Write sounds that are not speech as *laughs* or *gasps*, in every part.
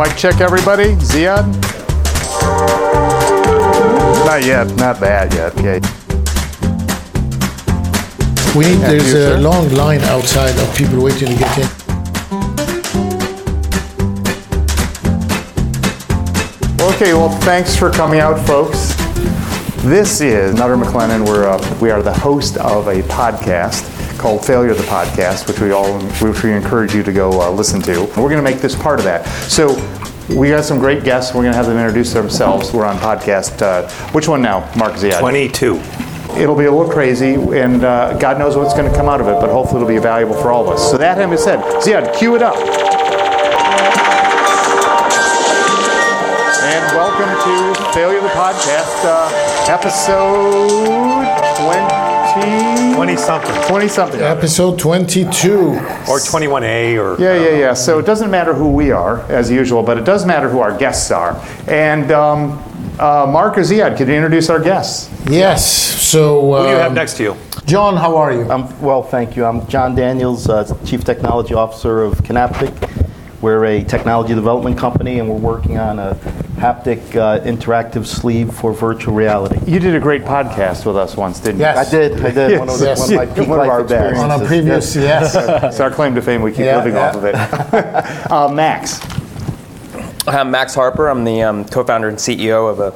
Mic check, everybody. Ziad? Not yet. Not bad yet. Okay. We need, there's you, sir? a long line outside of people waiting to get in. Okay, well, thanks for coming out, folks. This is Nutter McClennen. We're uh, we are the host of a podcast called Failure the Podcast, which we all which we encourage you to go uh, listen to. And we're going to make this part of that. So we got some great guests. We're going to have them introduce themselves. We're on podcast. Uh, which one now, Mark Ziad? 22. It'll be a little crazy, and uh, God knows what's going to come out of it, but hopefully it'll be valuable for all of us. So that having been said, Ziad, cue it up. And welcome to Failure the Podcast, uh, episode 20... 20 something. 20 something. Episode 22. Or 21A or. Yeah, yeah, yeah. So it doesn't matter who we are, as usual, but it does matter who our guests are. And um, uh, Mark or Ziad, could you introduce our guests? Yes. So, Who do you have um, next to you? John, how are you? Um, well, thank you. I'm John Daniels, uh, Chief Technology Officer of Kinaptic. We're a technology development company, and we're working on a haptic uh, interactive sleeve for virtual reality. You did a great podcast with us once, didn't you? Yes. I did. I did. One of, the, Yes. one of my peak One of our best. experiences. On a previous, yes. you? It's *laughs* our claim to fame. We keep Yeah, living yeah. off of it. *laughs* uh, Max. I'm Max Harper. I'm the um, co-founder and CEO of a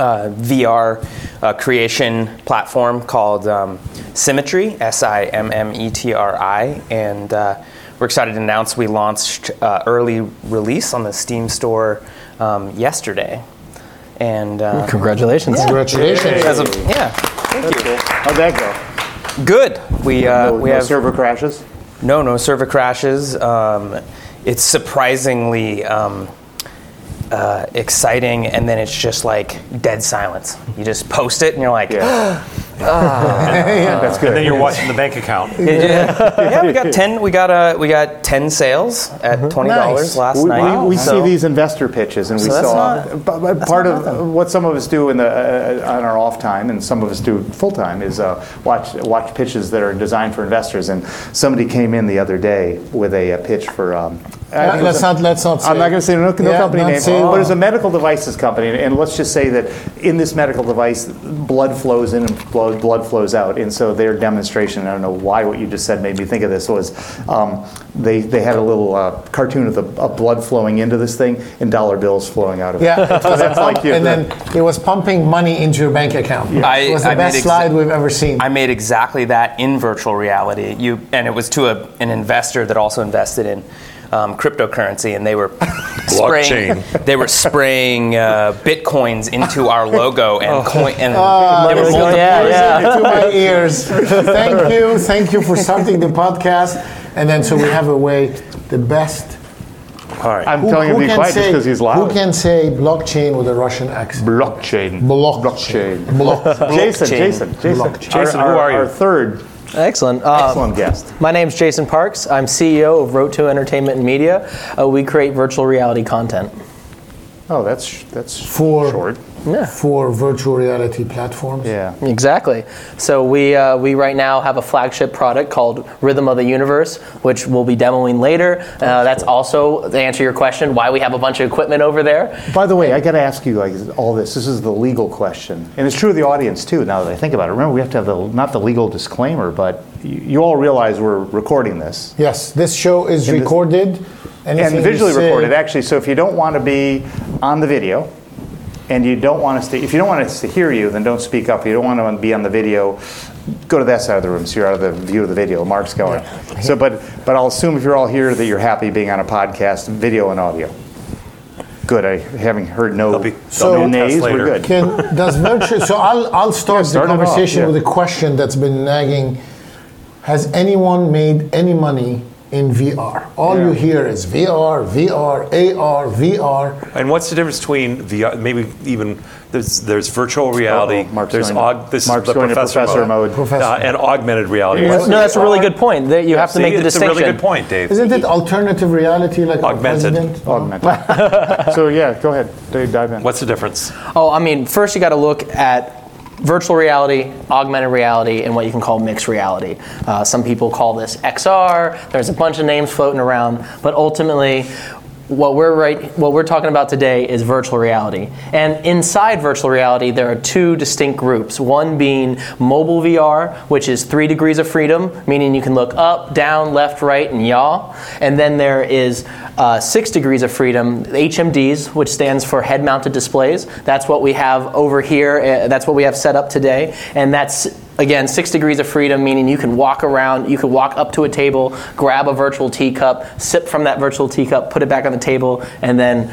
uh, VR uh, creation platform called um, Simmetri, S-I-M-M-E-T-R-I, and uh, we're excited to announce we launched uh, early release on the Steam store um, yesterday. And uh, Congratulations. Congratulations. as of, yeah, thank you. How'd that go? Good. We uh, no, we no have server crashes? No, no server crashes. Um, it's surprisingly um, uh, exciting, and then it's just like dead silence. You just post it, and you're like, Yeah. *gasps* *gasps* *laughs* That's good. And then you're watching the bank account. *laughs* yeah, we got ten. We got uh, we got ten sales at twenty dollars Nice. last we, night. we, we So- see these investor pitches, and we So that's saw not- but- but part of what some of us do in the uh, on our off time, and some of us do full time, is uh, watch watch pitches that are designed for investors. And somebody came in the other day with a, uh pitch for. Um, I think it was let's a- not, let's not say. I'm not going to say no, no Yeah, company name, say- but it's a medical devices company, and let's just say that in this medical device, blood flows in and blood, blood flows out, and so their demonstration, I don't know why what you just said made me think of this, was um, they, they had a little uh, cartoon of the of blood flowing into this thing and dollar bills flowing out of it. Yeah, it was a That's like you- and then it was pumping money into your bank account. I- it was the I best exa- slide we've ever seen. I made exactly that in virtual reality. You and it was to a, an investor that also invested in um, cryptocurrency, and they were *laughs* spraying. *laughs* They were spraying uh, bitcoins into our logo and coin. And there were multiple- Yeah, yeah. to my *laughs* ears. Thank you, thank you for starting the podcast. And then, so we have a way, the best. All right. I'm telling him to be can quiet just because he's loud. Who can say blockchain with a Russian accent? Blockchain. Blockchain. Blockchain. Block- Jason, Blockchain. Jason, Jason, Blockchain. Jason, our, who our- are you? Our third Excellent. Uh, excellent guest. my name's Jason Parks. I'm CEO of Rotu Entertainment and Media. Uh, we create virtual reality content. Oh, that's that's For- short. For virtual reality platforms. Yeah. Exactly. So we uh, we right now have a flagship product called Rhythm of the Universe, which we'll be demoing later. Uh, that's also to answer your question why we have a bunch of equipment over there. By the way, I got to ask you like all this. This is the legal question, and it's true of the audience too. Now that I think about it, remember we have to have the not the legal disclaimer, but you, you all realize we're recording this Yes, this show is And this- recorded. Anything and visually recorded. Actually, so if you don't want to be on the video, and you don't want us to, if you don't want us to hear you, then don't speak up. If you don't want to be on the video, go to that side of the room so you're out of the view of the video. Mark's going. So, but but I'll assume if you're all here that you're happy being on a podcast, video and audio. Good. I haven't heard no, They'll be- they'll no be nays. We're good. Can does virtual? So I'll I'll start start it the off, conversation yeah. with a question that's been nagging. Has anyone made any money in VR? All you hear is VR, VR, AR, VR. And what's the difference between VR, maybe even there's there's virtual reality, Uh-oh, Mark's there's aug, this Mark's is the professor, professor mode. Professor. Uh, and augmented reality. No, that's a really good point. That you have to make the it's distinction. a really good point, Dave. Isn't it alternative reality like Augmented. president? Augmented. *laughs* so yeah, go ahead. Dave, Dive in. What's the difference? Oh, I mean, first you got to look at virtual reality, augmented reality, and what you can call mixed reality. Uh, some people call this XR. There's a bunch of names floating around, but ultimately, what we're right what we're talking about today is virtual reality. And inside virtual reality there are two distinct groups. One being mobile VR, which is 3 degrees of freedom, meaning you can look up, down, left, right and yaw. And then there is uh, 6 degrees of freedom, HMDs, which stands for head mounted displays. That's what we have over here. Uh, that's what we have set up today. And that's again six degrees of freedom meaning you can walk around you can walk up to a table grab a virtual teacup sip from that virtual teacup put it back on the table and then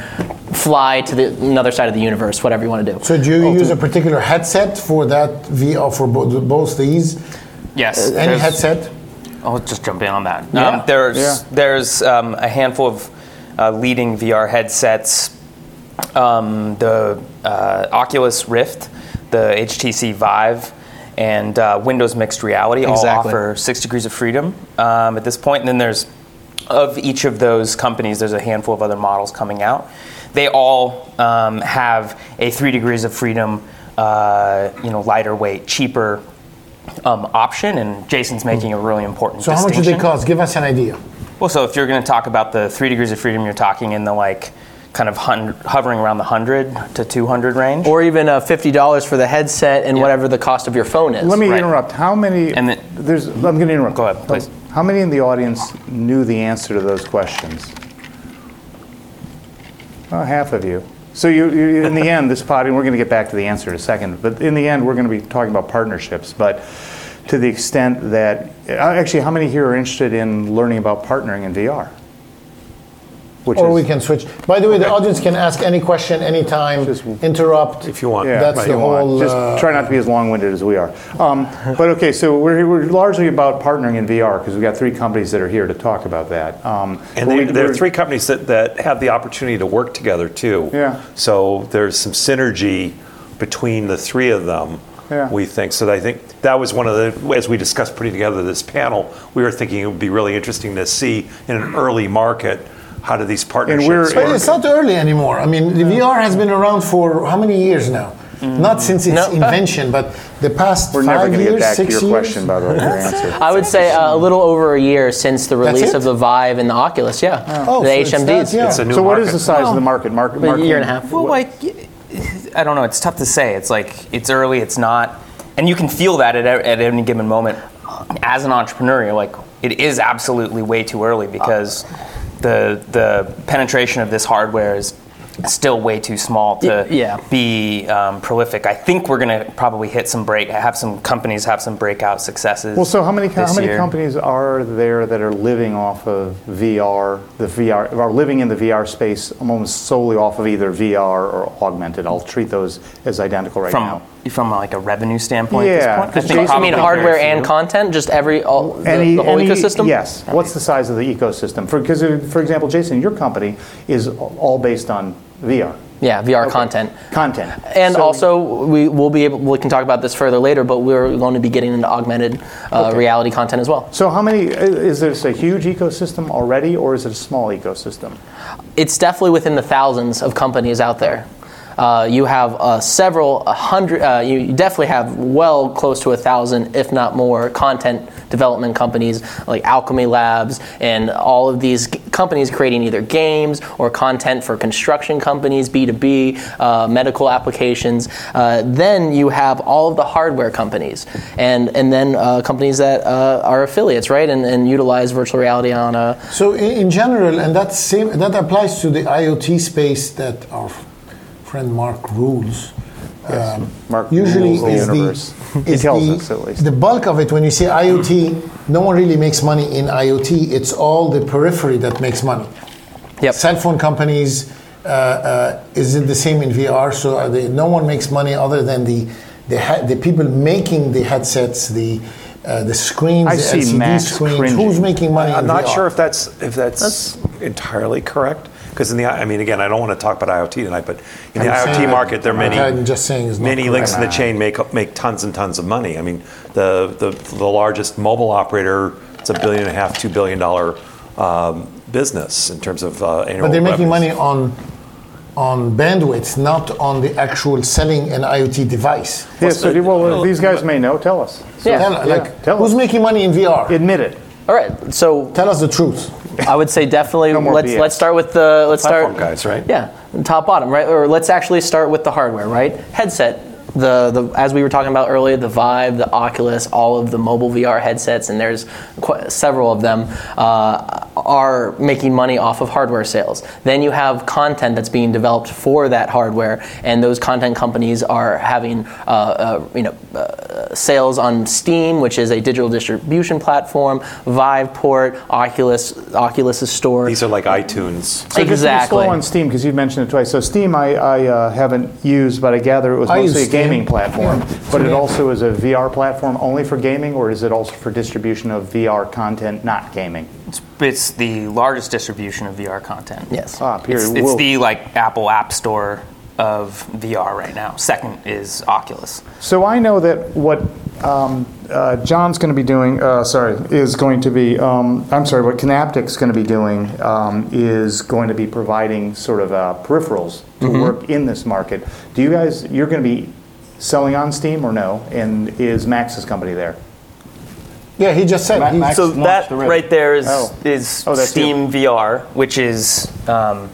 fly to the another side of the universe whatever you want to do So do you use a particular headset for that VR for both, both these? Yes. Any there's- headset? I'll just jump in on that. Yeah. Um, there's Yeah. there's um, a handful of uh, leading VR headsets. Um, the uh, Oculus Rift, the HTC Vive, and uh, Windows Mixed Reality all Exactly. offer six degrees of freedom um, at this point. And then there's of each of those companies, there's a handful of other models coming out. They all um, have a three degrees of freedom, uh, you know, lighter weight, cheaper um, option. And Jason's making a really important So how much do they cost? Give us an idea. Well, so if you're going to talk about the three degrees of freedom, you're talking in the like kind of hun- hovering around the 100 to 200 range. or even uh, $50 for the headset and Yeah. whatever the cost of your phone is Let me Right. interrupt. How many? And the- there's. I'm going to interrupt. Go ahead, please. How many in the audience knew the answer to those questions? Well, half of you. So you, you in the end, this pod, and we're going to get back to the answer in a second. But in the end, we're going to be talking about partnerships. But to the extent that, uh, actually, how many here are interested in learning about partnering in VR? Which Or is, we can switch. By the way, the audience can ask any question anytime, Just- interrupt. If you want. Yeah, That's right, the whole, Just uh, try not to be as long-winded as we are. Um, *laughs* but okay, so we're, we're largely about partnering in VR because we've got three companies that are here to talk about that. Um, And they, we- there are we're- three companies that, that have the opportunity to work together too. Yeah. So there's some synergy between the three of them. Yeah. We think so. I think that was one of the as we discussed putting together this panel. We were thinking it would be really interesting to see in an early market how do these partnerships we're- But it's not early anymore. I mean, the VR has been around for how many years now? Not since its No. *laughs* invention, but the past We're never going to get years, back to your years. question, by the way, your answer. I would say uh, a little over a year since the release of the Vive and the Oculus. Yeah, Oh, the so it's HMDs. that, yeah. It's a new So what market. is the size of the market? Mark, A year and a half. Well, like, I don't know. It's tough to say. It's like it's early. It's not, and you can feel that at, at any given moment. As an entrepreneur, you're like, it is absolutely way too early because the the penetration of this hardware is still way too small to yeah. be um, prolific. I think we're going to probably hit some break. Have some companies have some breakout successes. Well, so how many how many year. companies are there that are living off of VR, the VR, are living in the VR space almost solely off of either VR or augmented? I'll treat those as identical right from now. From like a revenue standpoint? Yeah, at this point? I 'Cause think you mean hardware and few. content, just every all the, Any- the whole any- ecosystem. Yes. What's the size of the ecosystem? Because, for example, Jason, your company is all based on VR Yeah, VR Okay. content. content, And So- also, we will be able. We can talk about this further later, but we're going to be getting into augmented uh, Okay. reality content as well. So, how many? Is this a huge ecosystem already, or is it a small ecosystem? It's definitely within the thousands of companies out there. Uh, you have uh, several, hundred. Uh, you definitely have well close to a thousand, if not more, content development companies like Alchemy Labs and all of these g- companies creating either games or content for construction companies, B2B, uh, medical applications. Uh, then you have all of the hardware companies, and and then uh, companies that are affiliates, right, and, and utilize virtual reality on a So in, in general, and that same that applies to the IoT space that friend Mark rules. Um, Mark usually rules the is universe. the He is tells the, us, at least. the bulk of it. When you say IoT, no one really makes money in IoT. It's all the periphery that makes money. Yep. Cell phone companies. Uh, uh, is it the same in VR? So are they, no one makes money other than the the, ha- the people making the headsets, the uh, the screens, I the see LCD Max screens. cringing. Who's making money? I'm in not VR? sure if that's if that's, entirely correct because in the I mean again I don't want to talk about IoT tonight, but in the I'm IoT saying market there are many I'm just saying many correct. links in the chain make make tons and tons of money. I mean the the, the largest mobile operator it's a billion and a half two billion dollar um, business in terms of uh, annual. But they're making revenues. money on on bandwidth, not on the actual selling an IoT device. Yeah, so, well, these guys may know. Tell us. So, Yeah. Tell, like, tell who's us. making money in VR? Admit it. All right, so Tell us the truth. I would say definitely. No more let's BS. let's start with the let's Platform start guys, right? Yeah, top bottom, right? Or let's actually start with the hardware, right? Headset. The, the as we were talking about earlier, the Vive, the Oculus, all of the mobile VR headsets, and there's quite, several of them uh, are making money off of hardware sales. Then you have content that's being developed for that hardware, and those content companies are having uh, uh, you know uh, sales on Steam, which is a digital distribution platform, Viveport, Oculus, Oculus's store. These are like iTunes. So just to be exactly. slow on Steam because you've mentioned it twice. So Steam, I, I uh, haven't used, but I gather it was I mostly a Steam. Gaming platform. Yeah. But it also is a VR platform only for gaming, or is it also for distribution of VR content, not gaming? It's, it's the largest distribution of VR content. Yes. Ah, period. It's, it's Whoa. the like Apple App Store of VR right now. Second is Oculus. So I know that what um, uh, John's going to be doing, uh, sorry, is going to be, um, I'm sorry, what Kinaptic's going to be doing um, is going to be providing sort of uh, peripherals to Mm-hmm. work in this market. Do you guys, you're going to be selling on Steam or no? And is Max's company there? Yeah, he just said. Ma- Max- So that already. right there is Oh. is Oh, that's Steam VR, which is um,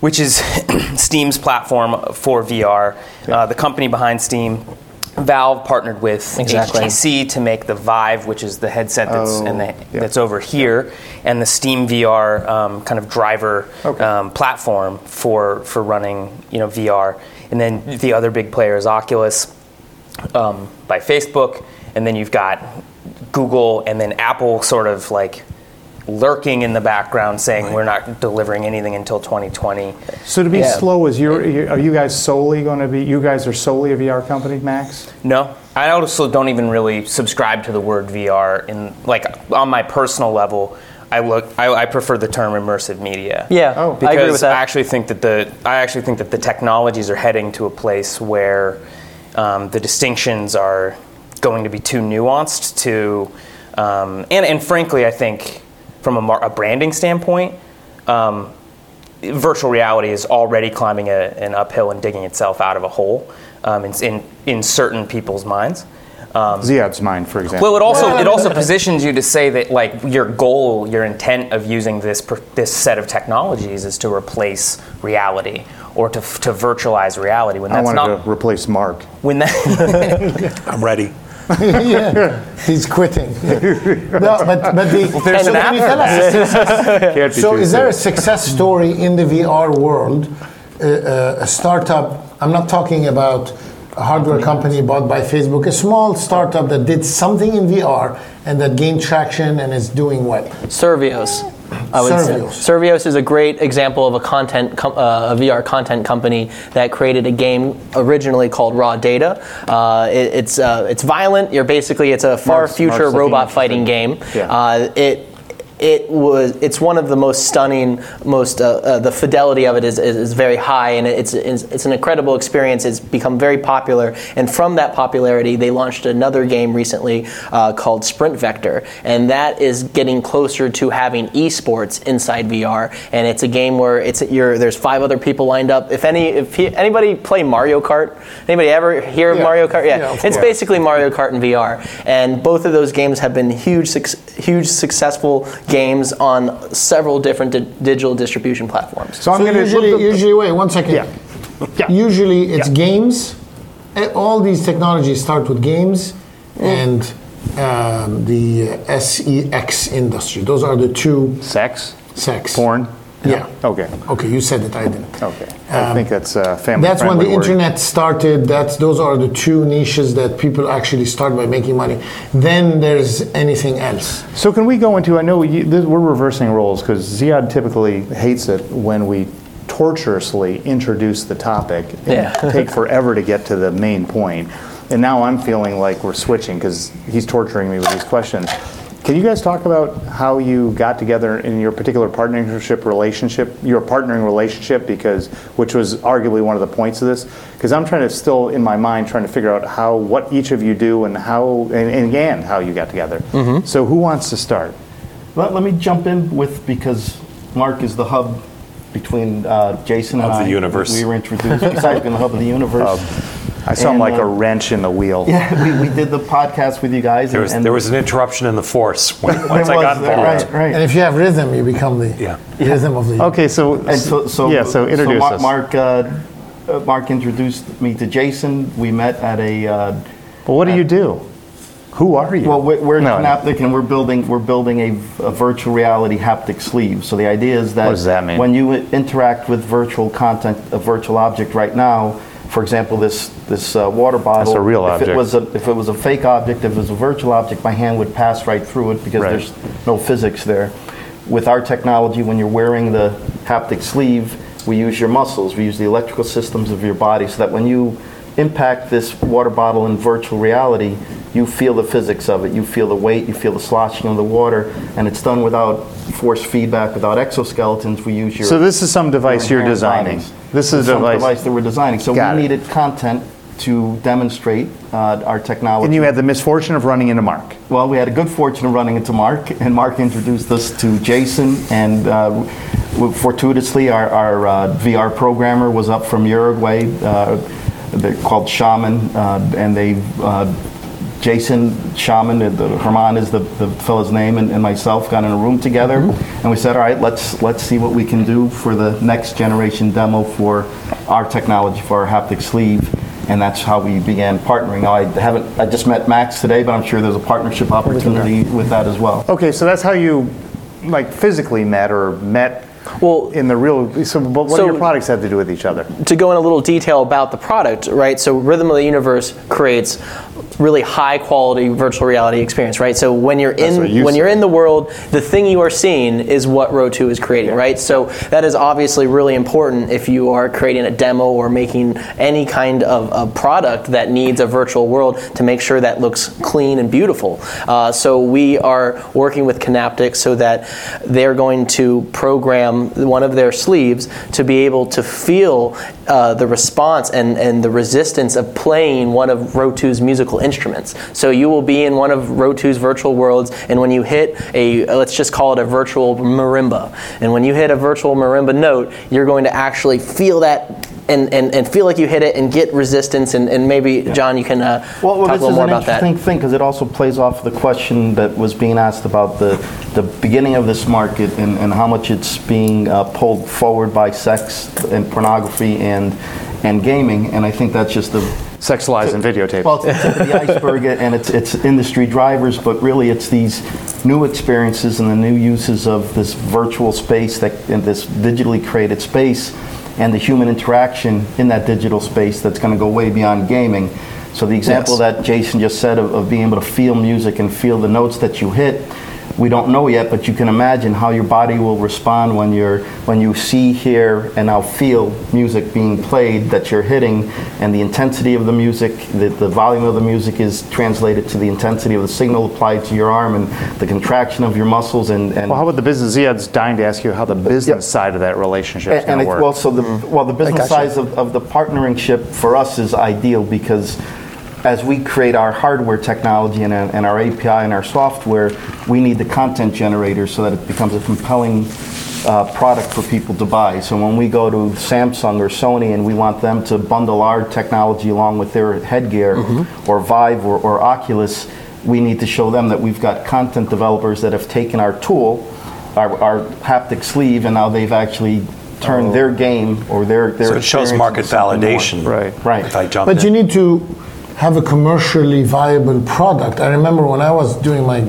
which is *coughs* Steam's platform for VR. Uh, the company behind Steam, Valve, partnered with Exactly. HTC to make the Vive, which is the headset that's Oh, and the, yeah. that's over here, and the Steam VR um, kind of driver Okay. um, platform for for running you know VR. And then the other big player is Oculus um, by Facebook, and then you've got Google, and then Apple sort of like lurking in the background saying we're not delivering anything until 2020. So to be Yeah. slow, is your, you- are you guys solely going to be, you guys are solely a VR company, Max? No, I also don't even really subscribe to the word VR. In like on my personal level, I look, I, I prefer the term immersive media. Yeah, Oh. because I agree with that. I actually think that the I actually think that the technologies are heading to a place where um, the distinctions are going to be too nuanced to, um, and and frankly, I think from a, mar- a branding standpoint. Um, virtual reality is already climbing a, an uphill and digging itself out of a hole um, in, in, in certain people's minds. Ziad's mind, for example. Well, it also it also *laughs* positions you to say that like your goal, your intent of using this per- this set of technologies is to replace reality or to, to virtualize reality when I that's wanted not to replace Mark. when that *laughs* I'm ready. *laughs* yeah, he's quitting. no, but, but the, there's so an can you tell us success- So, is there a success story in the VR world? Uh, uh, a startup. I'm not talking about a hardware company bought by Facebook. A small startup that did something in VR and that gained traction and is doing well. Survios. I would Survios. say. Survios is a great example of a content, com- uh, a VR content company that created a game originally called Raw Data. Uh, it- it's uh, it's violent. You're basically it's a far Mark's- future Mark's robot fighting game. Yeah. Uh, it it was it's one of the most stunning most uh, uh, the fidelity of it is, is, is very high and it's, it's it's an incredible experience. It's become very popular and from that popularity they launched another game recently uh, called sprint vector and that is getting closer to having esports inside vr and it's a game where it's you're, there's five other people lined up. If any if he, anybody play mario kart? Anybody ever hear of Yeah. mario kart? Yeah, Yeah, it's course. basically Mario Kart in VR, and both of those games have been huge, huge successful games on several different di- digital distribution platforms. So I'm So going to usually, usually, wait one second. Yeah. Yeah. Usually, it's Yeah. games. Eh, All these technologies start with games and um, the uh, SEX industry. Those are the two sex, sex. porn. Yeah. Okay. Okay, you said it. I didn't. Okay. I think that's uh, family. That's when the friendly word. internet started. That's those are the two niches that people actually start by making money. Then there's anything else. So can we go into? I know you, this, we're reversing roles because Ziad typically hates it when we torturously introduce the topic and Yeah. *laughs* take forever to get to the main point. And now I'm feeling like we're switching because he's torturing me with these questions. Can you guys talk about how you got together in your particular partnership relationship, your partnering relationship, because which was arguably one of the points of this? Because I'm trying to still in my mind trying to figure out how what each of you do and how and, and again how you got together. So who wants to start? Let, let me jump in with because Mark is the hub between uh, Jason and Of the I. universe. We were introduced. Besides being the hub of the *laughs* universe, I sound And, like uh, a wrench in the wheel. Yeah, *laughs* we, we did the podcast with you guys. There was, and, there was an interruption in the force when, there once I got was, involved. Right, right. And if you have rhythm, you become the Yeah. rhythm of the. Okay, so, And so, so yeah, so introduce Mark, us. Mark, uh, uh, Mark introduced me to Jason. We met at a. Uh, Well, what do you do? Who are you? well, we're, we're in No, no. And we're building we're building a, a virtual reality haptic sleeve. So the idea is that What does that mean? when you interact with virtual content, a virtual object right now, for example, this this uh, water bottle. That's a real if object. It was a, if it was a fake object, if it was a virtual object, my hand would pass right through it because Right. there's no physics there. With our technology, when you're wearing the haptic sleeve, we use your muscles, we use the electrical systems of your body so that when you impact this water bottle in virtual reality, you feel the physics of it. You feel the weight, you feel the sloshing of the water, and it's done without force feedback, without exoskeletons. We use your So this is some device your you're designing. bodies. This is a device. device that we're designing. So Got we it. needed content to demonstrate uh, our technology. And you had the misfortune of running into Mark. Well, we had a good fortune of running into Mark, and Mark introduced us to Jason. And uh, fortuitously, our, our uh, VR programmer was up from Uruguay. Uh, they're called Shaman, uh, and they. Jason Shaman, the, Herman is the, the fellow's name, and, and myself got in a room together, mm-hmm. and we said, "All right, let's let's see what we can do for the next generation demo for our technology for our haptic sleeve." and that's how we began partnering. Now, I haven't, I just met Max today, but I'm sure there's a partnership opportunity with that as well. Okay, so that's how you, like, physically met or met Well, in the real. So, what So- do your products have to do with each other? to go in a little detail about the product, right? So Rhythm of the Universe creates really high quality virtual reality experience, right? So when you're That's in you when you're in the world, the thing you are seeing is what Rotu is creating, right? So that is obviously really important if you are creating a demo or making any kind of a product that needs a virtual world to make sure that looks clean and beautiful. Uh, so we are working with Kinaptic so that they're going to program one of their sleeves to be able to feel uh, the response and, and the resistance of playing one of Rotu's musical instruments. So you will be in one of Rotu's virtual worlds, and when you hit a, let's just call it a virtual marimba, and when you hit a virtual marimba note, you're going to actually feel that. And, and, and feel like you hit it and get resistance and, and maybe John you can uh, Well, well talk a little more about that. interesting thing because it also plays off the question that was being asked about the, the beginning of this market and, and how much it's being uh, pulled forward by sex and pornography and, and gaming. And I think that's just the Sexualized and videotaped. Well, it's the tip of the iceberg, *laughs* and it's, it's industry drivers, but really it's these new experiences and the new uses of this virtual space, that, and this digitally created space, and the human interaction in that digital space that's going to go way beyond gaming. So the example Yes. that Jason just said of, of being able to feel music and feel the notes that you hit, we don't know yet, but you can imagine how your body will respond when you're when you see, hear, and now feel music being played that you're hitting, and the intensity of the music, the, the volume of the music is translated to the intensity of the signal applied to your arm and the contraction of your muscles and, and well, how about the business? Ziad's dying to ask you how the business side of that relationship and, going and it, work. well, so the mm-hmm. well, the business gotcha. size of, of the partnering ship for us is ideal because as we create our hardware technology and, and our API and our software, we need the content generator so that it becomes a compelling uh, product for people to buy. So when we go to Samsung or Sony and we want them to bundle our technology along with their headgear or Vive or, or Oculus, we need to show them that we've got content developers that have taken our tool, our, our haptic sleeve, and now they've actually turned their game or their their So it shows market into something more. validation. Right. Right. If I jump But you need to have a commercially viable product. I remember when I was doing my,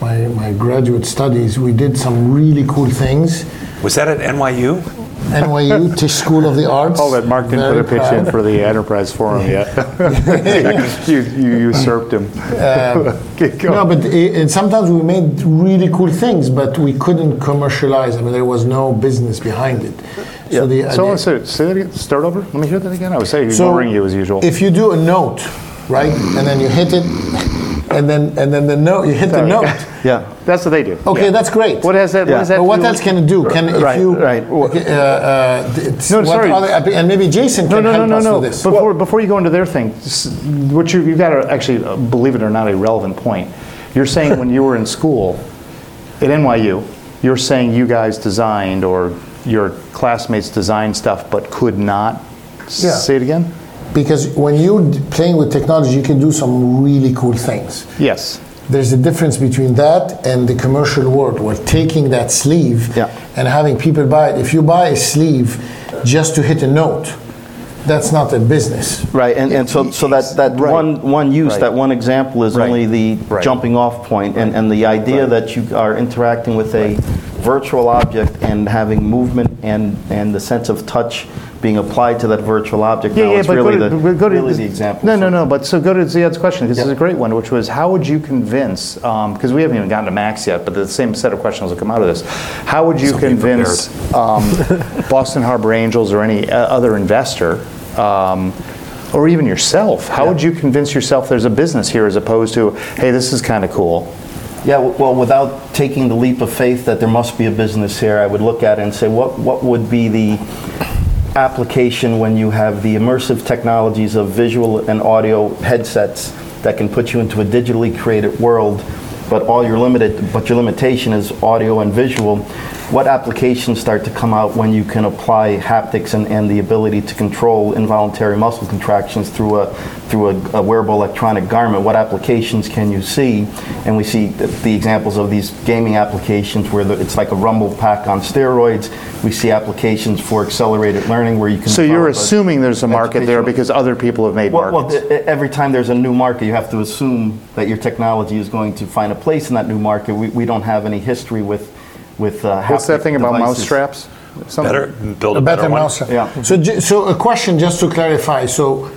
my, my graduate studies, we did some really cool things. Was that at NYU? NYU Tisch School of the *laughs* Arts. Oh, that Mark didn't Very put a pitch in for the enterprise forum yet. *laughs* you, you usurped him. Um, *laughs* Going. No, but it, and sometimes we made really cool things, but we couldn't commercialize. I mean, there was no business behind it. So the, so, the- so say that again. Start over. Let me hear that again. I was saying So, ignoring you as usual. If you do a note, right, and then you hit it, and then and then the note, you hit the note. *laughs* Yeah. That's what they do. Okay, Yeah. that's great. What has that? Yeah. What does that? But what do? else can it do? Can if you right. okay, uh, uh, No, sorry. other- and maybe Jason No, can no, no, help no, us no. with this. Before, before you go into their thing, what you you got to actually uh, believe it or not, a relevant point. You're saying when you were in school at NYU, you're saying you guys designed or your classmates designed stuff, but could not. Yeah. Say it again. Because when you're playing with technology, you can do some really cool things. Yes. There's a difference between that and the commercial world, where taking that sleeve Yeah. and having people buy it. If you buy a sleeve just to hit a note, that's not a business. Right, and, and so, so that, that Right. one, one use, Right. that one example is Right. only the Right. jumping off point, and, and the idea that you are interacting with a virtual object and having movement and, and the sense of touch being applied to that virtual object Yeah, now yeah, is but really go to, the, but go to really the example. No, no, So- no. But so go to Ziad's question. This is a great one, which was how would you convince? Because we haven't even gotten to Max yet, but the same set of questions will come out of this. How would you So convince um, *laughs* Boston Harbor Angels or any uh, other investor? Um, or even yourself, how would you convince yourself there's a business here as opposed to, hey, this is kind of cool? Yeah, well, without taking the leap of faith that there must be a business here, I would look at it and say, what, what would be the application when you have the immersive technologies of visual and audio headsets that can put you into a digitally created world, but all your limited, but your limitation is audio and visual. What applications start to come out when you can apply haptics and, and the ability to control involuntary muscle contractions through a through a, a wearable electronic garment? What applications can you see? And we see the, the examples of these gaming applications where the, it's like a rumble pack on steroids. We see applications for accelerated learning where you can. So you're assuming there's a market there because other people have made well, well, markets. e- every time there's a new market, you have to assume that your technology is going to find a place in that new market. We, we don't have any history with with uh, What's that haptic thing about mouse devices. straps? Something- Better, build a, A better better, one. mouse. Yeah. So, so a question just to clarify. So,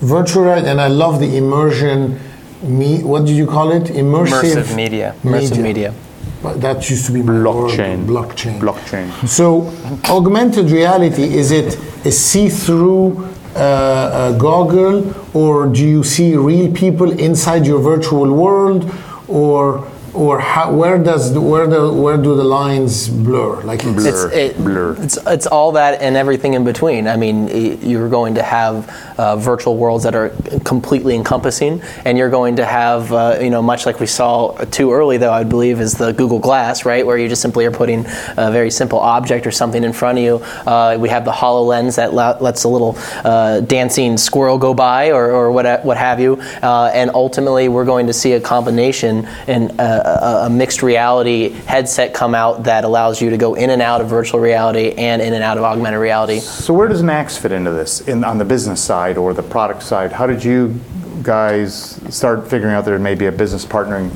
virtual reality, and I love the immersion. Me, what did you call it? Immersive, Immersive media. Immersive media. But that used to be my word, Blockchain. Blockchain. Blockchain. So, augmented reality is it a see-through uh, uh, goggle, or do you see real people inside your virtual world, or or how, where does the, where the where do the lines blur? Like it's, It's, it, blur. it's it's all that and everything in between. I mean, you're going to have uh, virtual worlds that are completely encompassing, and you're going to have, uh, you know, much like we saw too early, though I believe, is the Google Glass, right, where you just simply are putting a very simple object or something in front of you. Uh, we have the Hololens that la- lets a little uh, dancing squirrel go by, or, or what what have you, uh, and ultimately we're going to see a combination and a, a, a mixed reality headset come out that allows you to go in and out of virtual reality and in and out of augmented reality. So where does Max fit into this? In, on the business side or the product side? How did you guys start figuring out there may be a business partnering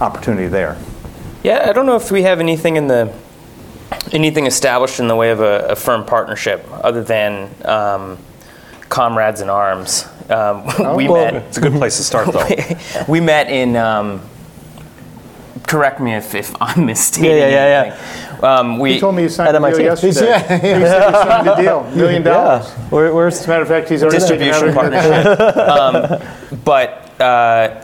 opportunity there? Yeah, I don't know if we have anything in the anything established in the way of a, a firm partnership other than um, comrades in arms. Um, *laughs* we well, met. It's a good place to start, though. *laughs* we met in. Um, correct me if, if I'm *laughs* misstating. Yeah, yeah, yeah, anything. Um, we He told me you signed At a deal MIT. yesterday. Yeah, *laughs* yeah. He said you signed a deal, *laughs* million dollars. Where, where's As a matter of fact, he's already distribution partnership. um, but uh,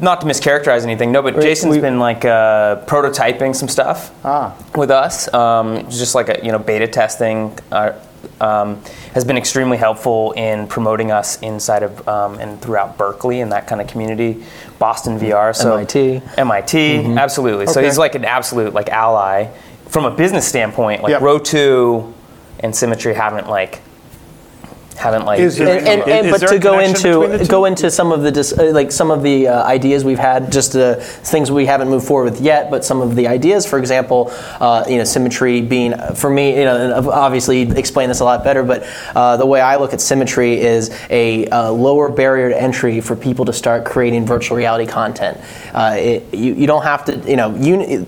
not to mischaracterize anything, no. But Jason's we- been like uh, prototyping some stuff Ah. with us, um, just like a you know beta testing. Uh, um, has been extremely helpful in promoting us inside of um, and throughout Berklee and that kind of community, Boston VR, so MIT. MIT, absolutely. So he's like an absolute like ally from a business standpoint. Like Yep. Rotu and Simmetri haven't like haven't like Is there- and, and, and Is but to go into go into some of the dis, uh, like some of the uh, ideas we've had, just uh, things we haven't moved forward with yet. But some of the ideas, for example, uh, you know, Simmetri being for me, you know, and obviously explain this a lot better. But uh, the way I look at Simmetri is a uh, lower barrier to entry for people to start creating virtual reality content. Uh, it, you, you don't have to, you know, you,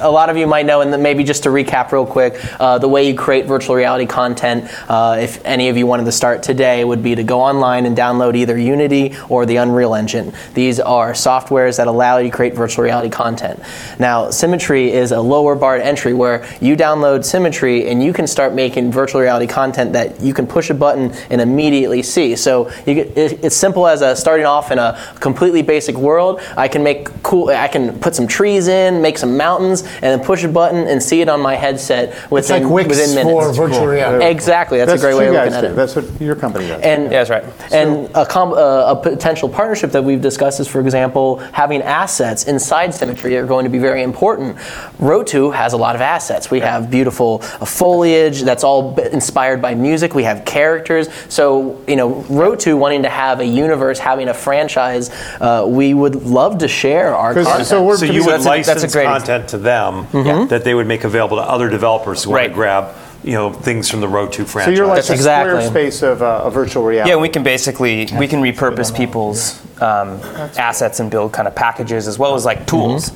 a lot of you might know, and then maybe just to recap real quick, uh, the way you create virtual reality content, uh, if any of you wanted to start today, would be to go online and download either Unity or the Unreal Engine. These are softwares that allow you to create virtual reality content. Now, Simmetri is a lower bar entry where you download Simmetri and you can start making virtual reality content that you can push a button and immediately see. So you get, it, it's simple as a, starting off in a completely basic world. I can make cool. I can put some trees in, make some mountains, and then push a button and see it on my headset It's within, like Wix within minutes. for virtual reality. Exactly, that's, That's a great way of looking at it. That's what your company does. And Yeah, that's right. And a, com- uh, a potential partnership that we've discussed is, for example, having assets inside Simmetri are going to be very important. Rotu has a lot of assets. We have beautiful uh, foliage that's all inspired by music. We have characters. So, you know, Rotu wanting to have a universe, having a franchise, uh, we would love to share our content. so we're- So you would that's a- that's a license great- content to them that they would make available to other developers who want to grab, you know, things from the Rotu So you're like That's a exactly. Squarespace of, uh, of virtual reality. Yeah, we can basically we can repurpose people's um, assets and build kind of packages as well as like tools.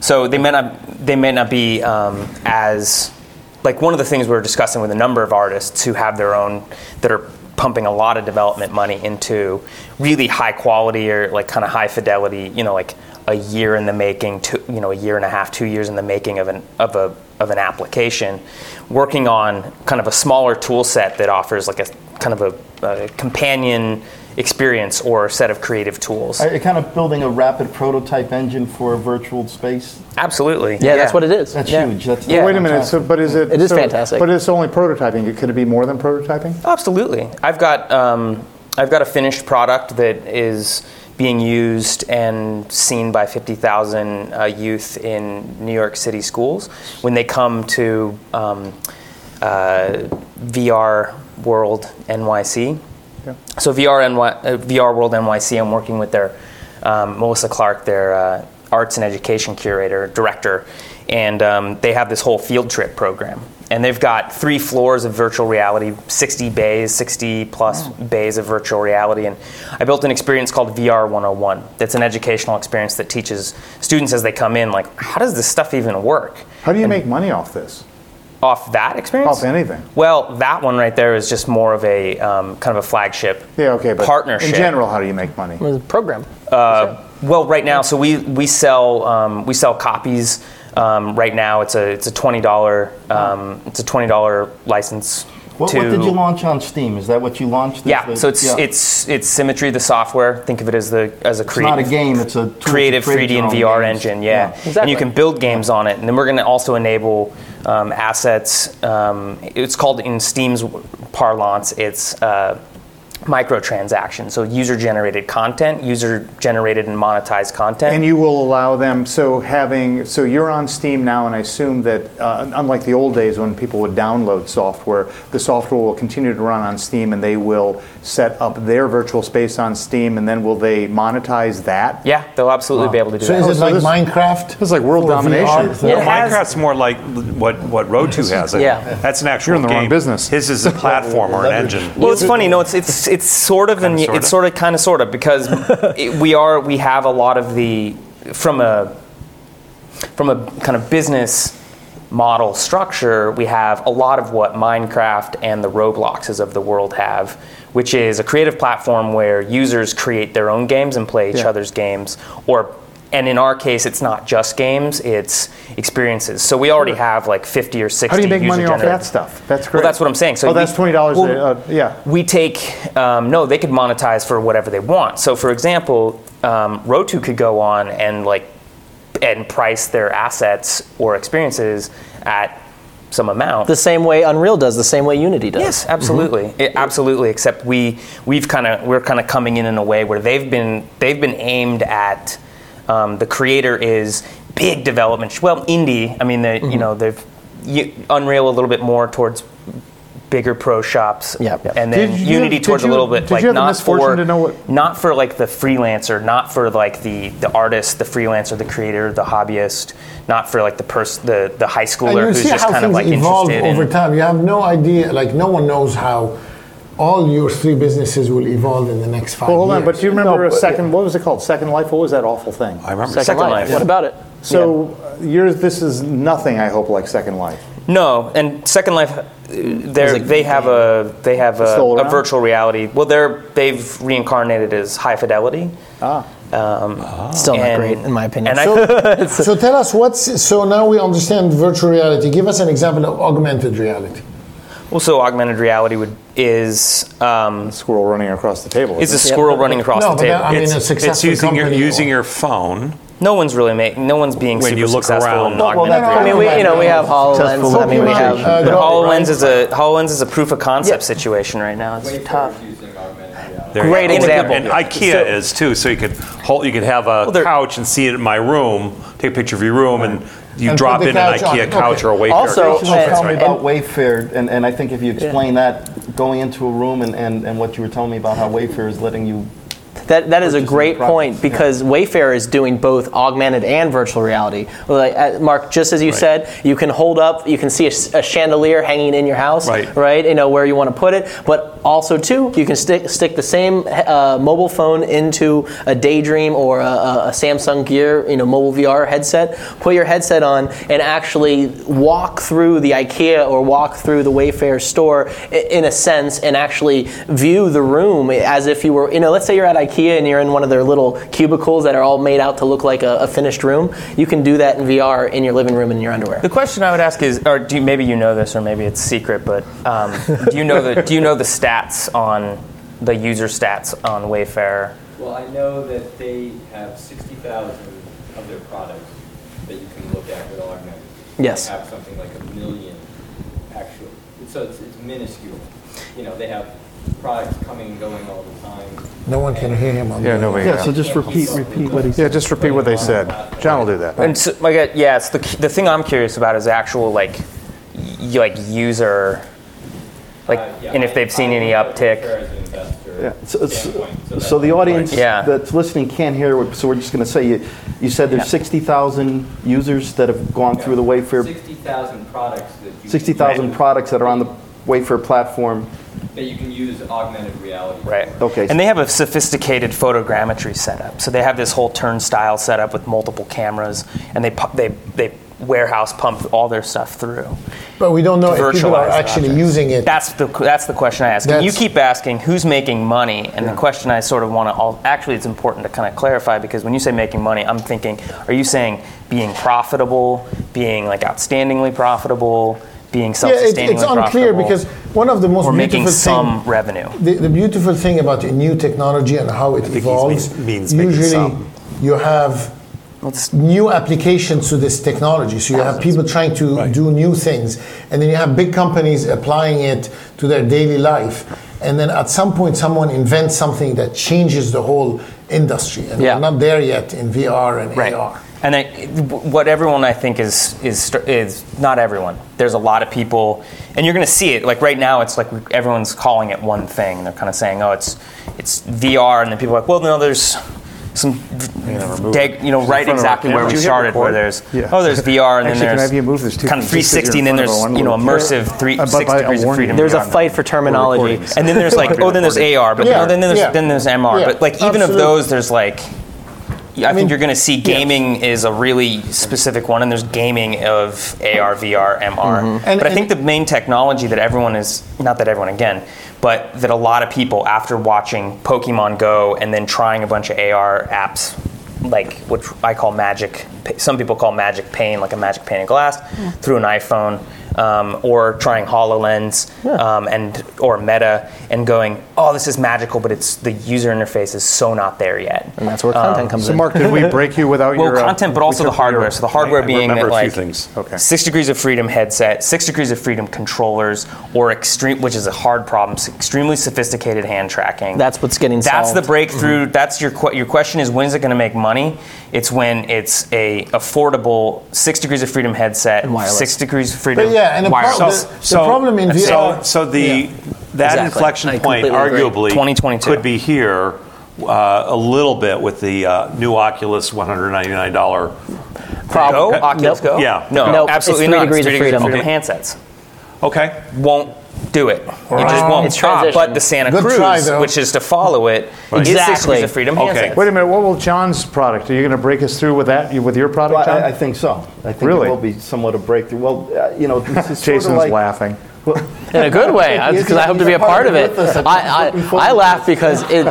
So they may not they may not be um, as like one of the things we we're discussing with a number of artists who have their own that are pumping a lot of development money into really high quality or like kind of high fidelity, you know, like a year in the making, two, you know, a year and a half, two years in the making of an of a of an application, working on kind of a smaller tool set that offers like a kind of a, a companion experience or set of creative tools. Are you kind of building a rapid prototype engine for a virtual space? Absolutely. yeah, that's what it is. That's Yeah. huge. That's Yeah. Wait a minute. So, but is it? It is so- fantastic. But it's only prototyping. Could it be more than prototyping? Absolutely. I've got um, I've got a finished product that is being used and seen by 50,000 uh, youth in New York City schools when they come to um, uh, VR World NYC. So VR, NY, uh, VR World NYC, I'm working with their um, Melissa Clark, their uh, arts and education curator, director, and um, they have this whole field trip program. And they've got three floors of virtual reality, 60 bays, 60 plus bays of virtual reality. And I built an experience called VR 101. That's an educational experience that teaches students as they come in, like, how does this stuff even work? How do you make money off this? Off that experience? Off anything? Well, that one right there is just more of a um, kind of a flagship Yeah. Okay. But partnership. in general, how do you make money? It was a program. Well, right now, so we we sell um, we sell copies. Um, right now, it's a it's a twenty dollar um, it's a twenty dollar license. What, to, what did you launch on Steam? Is that what you launched? Yeah, The- so it's yeah. it's it's Simmetri, the software. Think of it as the as a It's creative not a game. It's a tool creative 3D and VR games. engine, yeah. And Exactly. you can build games on it. And then we're going to also enable um, assets. Um, it's called in Steam's parlance, it's uh, microtransactions. So user generated content, user generated and monetized content. And you will allow them. So having so you're on Steam now, and I assume that uh, unlike the old days when people would download software, the software will continue to run on Steam, and they will set up their virtual space on Steam, and then will they monetize that? yeah, they'll absolutely be able to do that. So that. is it so like this- Minecraft? It's like world domination. VR? Yeah. It has- Minecraft's more like what what Rotu has. Yeah. That's an actual You're in the wrong business. His is a platform or an engine. Well, it's funny. No, it's it's it's sort of and Kinda, sorta. it's sort of kind of sort of because *laughs* it, we are we have a lot of the from a from a kind of business model structure. We have a lot of what Minecraft and the Robloxes of the world have, which is a creative platform where users create their own games and play each Yeah. other's games, or and in our case, it's not just games; it's experiences. So we already have like 50 or 60. How do you make money off that stuff? That's great. Well, that's what I'm saying. So oh, that's twenty dollars. well, uh, yeah. we take um, no they could monetize for whatever they want so for example um, rotu could go on and like and price their assets or experiences at some amount The same way Unreal does, the same way Unity does. Yes, absolutely, It- absolutely. Except we we've kind of we're kind of coming in in a way where they've been they've been aimed at um, the creator is big development. Well, indie. I mean, they, you know they've you, Unreal a little bit more towards bigger pro shops. Yep. And then Did Unity towards you- a little bit did like you have the not for to know what- not for like the freelancer, not for like the the artist, the freelancer, the creator, the hobbyist, not for like the person, the the high schooler who's just how kind of like evolve interested over in. time. You have no idea, like no one knows how all your three businesses will evolve in the next five Well, hold years. on. But do you remember No, a but- second? What was it called? Second Life. What was that awful thing? I remember Second, Second Life. Life. What about it? So uh, yours. This is nothing. I hope like Second Life. No, and Second Life, uh, they're, like they have a they have a, a virtual reality. Well, they're they've reincarnated as high fidelity. Ah. Still not and- great, in my opinion. And I, *laughs* so tell us what's so now we understand virtual reality. Give us an example of augmented reality. also augmented reality would is um, Squirrel running across the table. is a isn't it? squirrel running across No, the but table. that- I mean, it's, a successful it's using your company using your phone No one's really making. No one's being When super you look successful around- in Well, augmented reality. I mean, we, you know, we have HoloLens. I mean, we have. Uh, But go- HoloLens is a HoloLens is a proof of concept situation right now. It's tough. There Great go. example. And IKEA is too. So you could hold, you could have a they're- couch and see it in my room. Take a picture of your room, and you And drop in an couch on IKEA couch Okay. or a Wayfair. Also, couch. You and- tell me about Wayfair, and, and I think if you explain that, going into a room and, and, and what you were telling me about how Wayfair is letting you That, that is a great point yeah. because Wayfair is doing both augmented and virtual reality. Like, uh, Mark, just as you said, you can hold up, you can see a chandelier hanging in your house, Right. You know where you want to put it, but also too, you can stick stick the same uh, mobile phone into a Daydream or a, a, a Samsung Gear, you know, mobile VR headset. Put your headset on and actually walk through the IKEA or walk through the Wayfair store i- in a sense and actually view the room as if you were, you know, let's say you're at IKEA and you're in one of their little cubicles that are all made out to look like a, a finished room. You can do that in VR in your living room in your underwear. The question I would ask is, or do you, maybe you know this, or maybe it's secret, but um, *laughs* do you know the do you know the stats on the user stats on Wayfair? Well, I know that they have 60,000 of their products that you can look at with augmented. Yes. They have something like a million actual, so it's, it's minuscule. You know, they have products coming and going all the time. No one can hear him on Yeah, the- nobody. Yeah, so just repeat, repeat what he said. Yeah, said. just repeat what they said. John will do that. And so, like, uh, yeah, it's the the thing I'm curious about is actual like, y- like user, like, Uh, yeah, and if they've seen I- any I look at uptick. As an investor Yeah, so, so- so the that's- audience Yeah. that's listening can't hear, what- so we're just going to say, you, you said there's 60,000 users that have gone through the Wayfair, 60,000 products that you. 60,000 products that are on the Wayfair platform. That you can use augmented reality. Right. Okay. And they have a sophisticated photogrammetry setup. So they have this whole turnstile setup with multiple cameras, and they pu- they they warehouse pump all their stuff through. But we don't know if people are actually objects. using it. That's the that's the question I ask. And you keep asking who's making money, and the question I sort of want to actually it's important to kind of clarify because when you say making money, I'm thinking, are you saying being profitable, being like outstandingly profitable, being yeah, it, self-sustainingly it's unclear because one of the most or beautiful making some thing, revenue? the, the beautiful thing about a new technology and how it evolves, mean- means usually some. you have new applications to this technology. So you have people trying to do new things, and then you have big companies applying it to their daily life. And then at some point, someone invents something that changes the whole industry. And Yeah. we're not there yet in VR and Right. AR. And I, what everyone I think is is is not everyone. There's a lot of people, and you're going to see it. Like right now, it's like everyone's calling it one thing. They're kind of saying, "Oh, it's it's VR," and then people are like, "Well, no, there's some, dag, you know, in right exactly where we Did you started, where there's Yeah. oh, there's VR, and Actually, then there's have you move? There's kind of pieces that 360, and then there's front you know one little- immersive three Uh, six I- degrees of freedom. There's a fight for terminology. and then there's like oh, then there's AR, but Yeah, know, then there's yeah. then there's MR. Yeah, but like even absolutely. of those, there's like I, mean, think you're going to see gaming is a really specific one, and there's gaming of AR, VR, MR. Mm-hmm. And- but I think the main technology that everyone is not that everyone again, but that a lot of people after watching Pokemon Go and then trying a bunch of AR apps, like what I call Magic, some people call Magic Pane, like a Magic Pane of glass, mm. through an iPhone. Um, or trying Hololens um, and or Meta and going, oh, this is magical, but it's the user interface is so not there yet. And that's where content comes So, in. So, Mark, did we break you without Well, your uh, content, but also the took your- hardware. So the hardware I being that, a few like things. Okay. six degrees of freedom headset, six degrees of freedom controllers, or extreme, which is a hard problem, extremely sophisticated hand tracking. That's what's getting That's the solved. breakthrough. That's your que- your question is when is it going to make money? It's when it's a affordable six degrees of freedom headset, And six degrees of freedom But yeah, and the, pro- wireless. the, the problem in so, VR. so the Yeah. that Exactly. inflection I point arguably 2022. could be here uh, a little bit with the uh, new Oculus $199. Go, Oculus Nope. Go. Yeah. no, Nope, it's absolutely three not. degrees it's of three degrees of freedom. freedom handsets. Okay. won't do it. It just won't. It's transition. But the Santa Good Cruz, try, though. which is to follow it, is six Exactly. degrees of freedom Okay. handset. Wait a minute. What will John's product? Are you going to break us through with that? You- With your product, Well, John? I, I think so. I think Really? it will be somewhat of a breakthrough. Well, uh, you know, this is sort Jason's of like, laughing. In a good way, because I hope to be a part of it. I'm I, I, forward I to laugh because it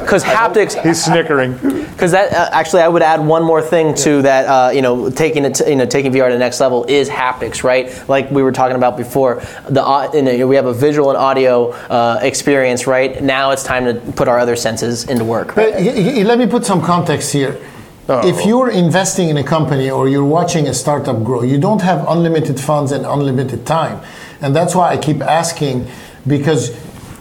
because haptics He's snickering. because that uh, actually I would add one more thing to that uh, you know taking it to, you know taking VR to the next level is haptics right like we were talking about before the au- you know, we have a visual and audio uh, experience right now it's time to put our other senses into work But y- y- let me put some context here. if you're investing in a company or you're watching a startup grow, you don't have unlimited funds and unlimited time. And that's why I keep asking because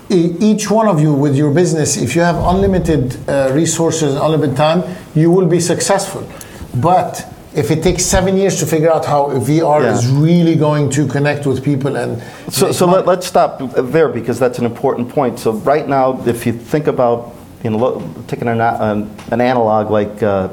each one of you with your business, if you have unlimited uh, resources and unlimited time, you will be successful. But if it takes seven years to figure out how VR Yeah. is really going to connect with people and So, so money- let, let's stop there because that's an important point. So right now, if you think about, you know, taking an, an, an analog like uh,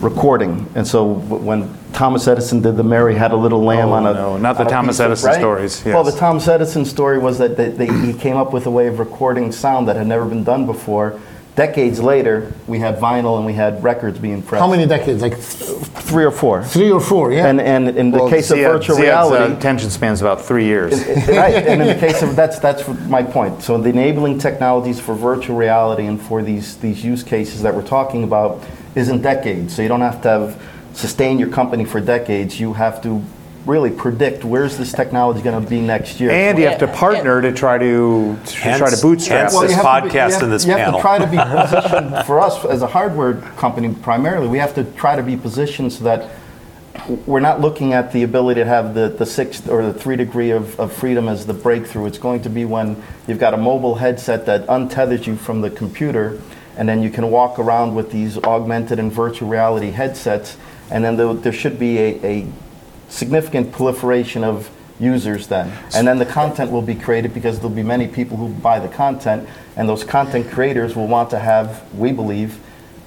recording, and so when Thomas Edison did the Mary Had a Little Lamb Oh, on a no, not the Thomas piece of- Edison right? stories, Well, the Thomas Edison story was that they, they, he came up with a way of recording sound that had never been done before. Decades later, we had vinyl and we had records being pressed. how many decades? Like th- Three or four. three or four, yeah. And, and in the Well, case of virtual Ziad's, reality, uh, attention span's about three years. right, and in the *laughs* case of that's that's my point. So the enabling technologies for virtual reality and for these these use cases that we're talking about isn't decades. So you don't have to have sustain your company for decades. You have to really predict where's this technology going to be next year. And you have to partner to try to, to try to bootstrap. hence Well, this you have to be- podcast you have- and this you have to try to be *laughs* positioned for us as a hardware company primarily. We have to try to be positioned so that we're not looking at the ability to have the, the sixth or the three degree of, of freedom as the breakthrough. It's going to be when you've got a mobile headset that untethers you from the computer, and then you can walk around with these augmented and virtual reality headsets, and then there, there should be a, a significant proliferation of users then. And then the content will be created because there'll be many people who buy the content, and those content creators will want to have, we believe,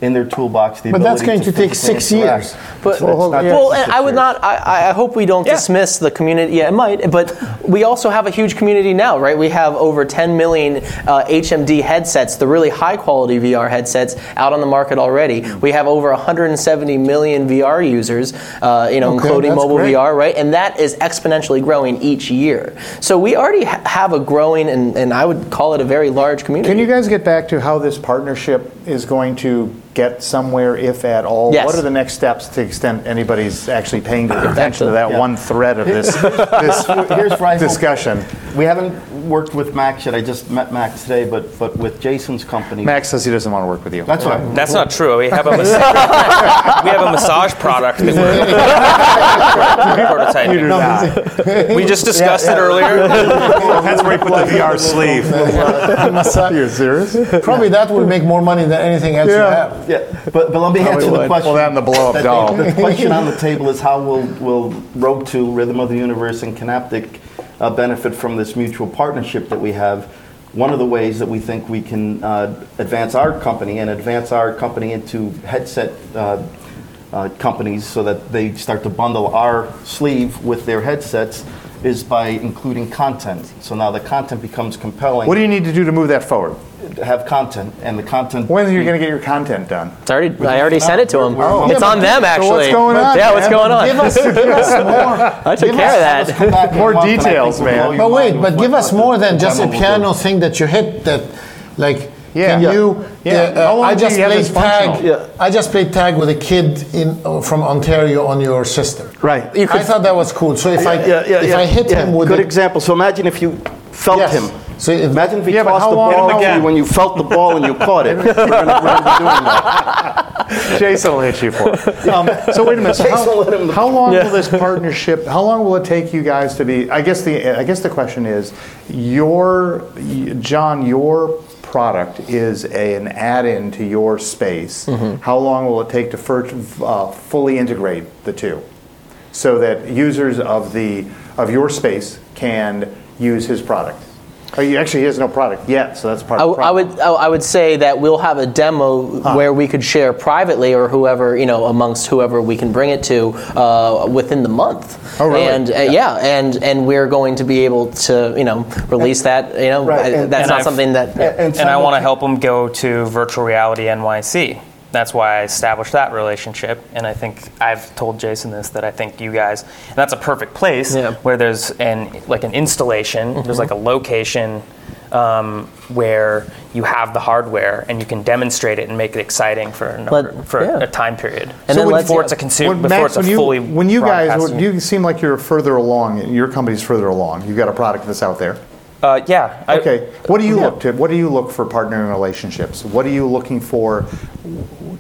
in their toolbox the But that's going to take six interact. years. But So well, and I would years. not. I, I hope we don't Yeah. dismiss the community. Yeah, it might, but we also have a huge community now, right? We have over 10 million uh, HMD headsets, the really high quality VR headsets, out on the market already. We have over 170 million VR users, uh, you know, Okay, including mobile great. VR, right? And that is exponentially growing each year. So we already ha- have a growing, and, and I would call it a very large community. Can you guys get back to how this partnership is going to get somewhere, if at all? Yes. What are the next steps to the extent anybody's actually paying attention to that Yeah. one thread of this, this *laughs* Here's where I hope- discussion? We haven't worked with Max yet. I just met Max today, but but with Jason's company. Max says he doesn't want to work with you. That's right. That's not true. We have a massage, we have a massage product that we're prototyping. You do. We just discussed it earlier. That's where you put the VR sleeve. You're serious? Probably that will make more money than anything else you Yeah. have. Yeah, but, but let me answer the question. Well, that and the blow-up doll. The, the question on the table is how will, will Rotu, Rhythm of the Universe, and Kinaptic uh, benefit from this mutual partnership that we have? One of the ways that we think we can uh, advance our company and advance our company into headset uh, uh, companies so that they start to bundle our sleeve with their headsets is by including content. So now the content becomes compelling. What do you need to do to move that forward? To have content, and the content. When are you going to get your content done? It's already, I already sent it to them. Oh. it's on but- them, So actually. what's going on, Yeah, what's going on? Give us, give us *laughs* more. I took give care of that. Come back in a More month and I think details, man. But wait, mind but give us more than just a demo do. piano thing that you hit that, like, Yeah. can you, Yeah. uh, How I just you played tag, Yeah. I just played tag with a kid in, uh, from Ontario on your system. Right. You could- I thought that was cool. So if I, Yeah, yeah, if yeah, I hit yeah. him with a good it, example. So imagine if you felt Yes. him. So imagine if he Yeah, tossed the ball to you when you felt the ball and you caught it. We're gonna- we're gonna be doing that. Jason will hit you for it. Um, so wait a minute. So Jason will hit him how, the- how long will this partnership? How long will it take you guys to be? I guess the I guess the question is, your John, your product is a, an add-in to your space. How long will it take to fir- uh, fully integrate the two, so that users of the of your space can use his product? Oh, you actually he has no product yet, so that's part I, of the I would I I would say that we'll have a demo where we could share privately or whoever you know amongst whoever we can bring it to uh, within the month. Oh, really? And uh, yeah. and and we're going to be able to you know release that. You know, Right, I- and- that's and not I've- something that. And, and I want to help them go to Virtual Reality NYC. That's why I established that relationship. And I think I've told Jason this that I think you guys, and that's a perfect place Yeah. where there's an like an installation. There's like a location um, where you have the hardware and you can demonstrate it and make it exciting for a number, Let- for yeah. a time period. And then so let's- before it's a consumer, before Max, it's a when you, fully when you guys, when you seem like you're further along, your company's further along. You've got a product that's out there. Uh, yeah. I- Okay. What do you look to? What do you look for partnering relationships? What are you looking for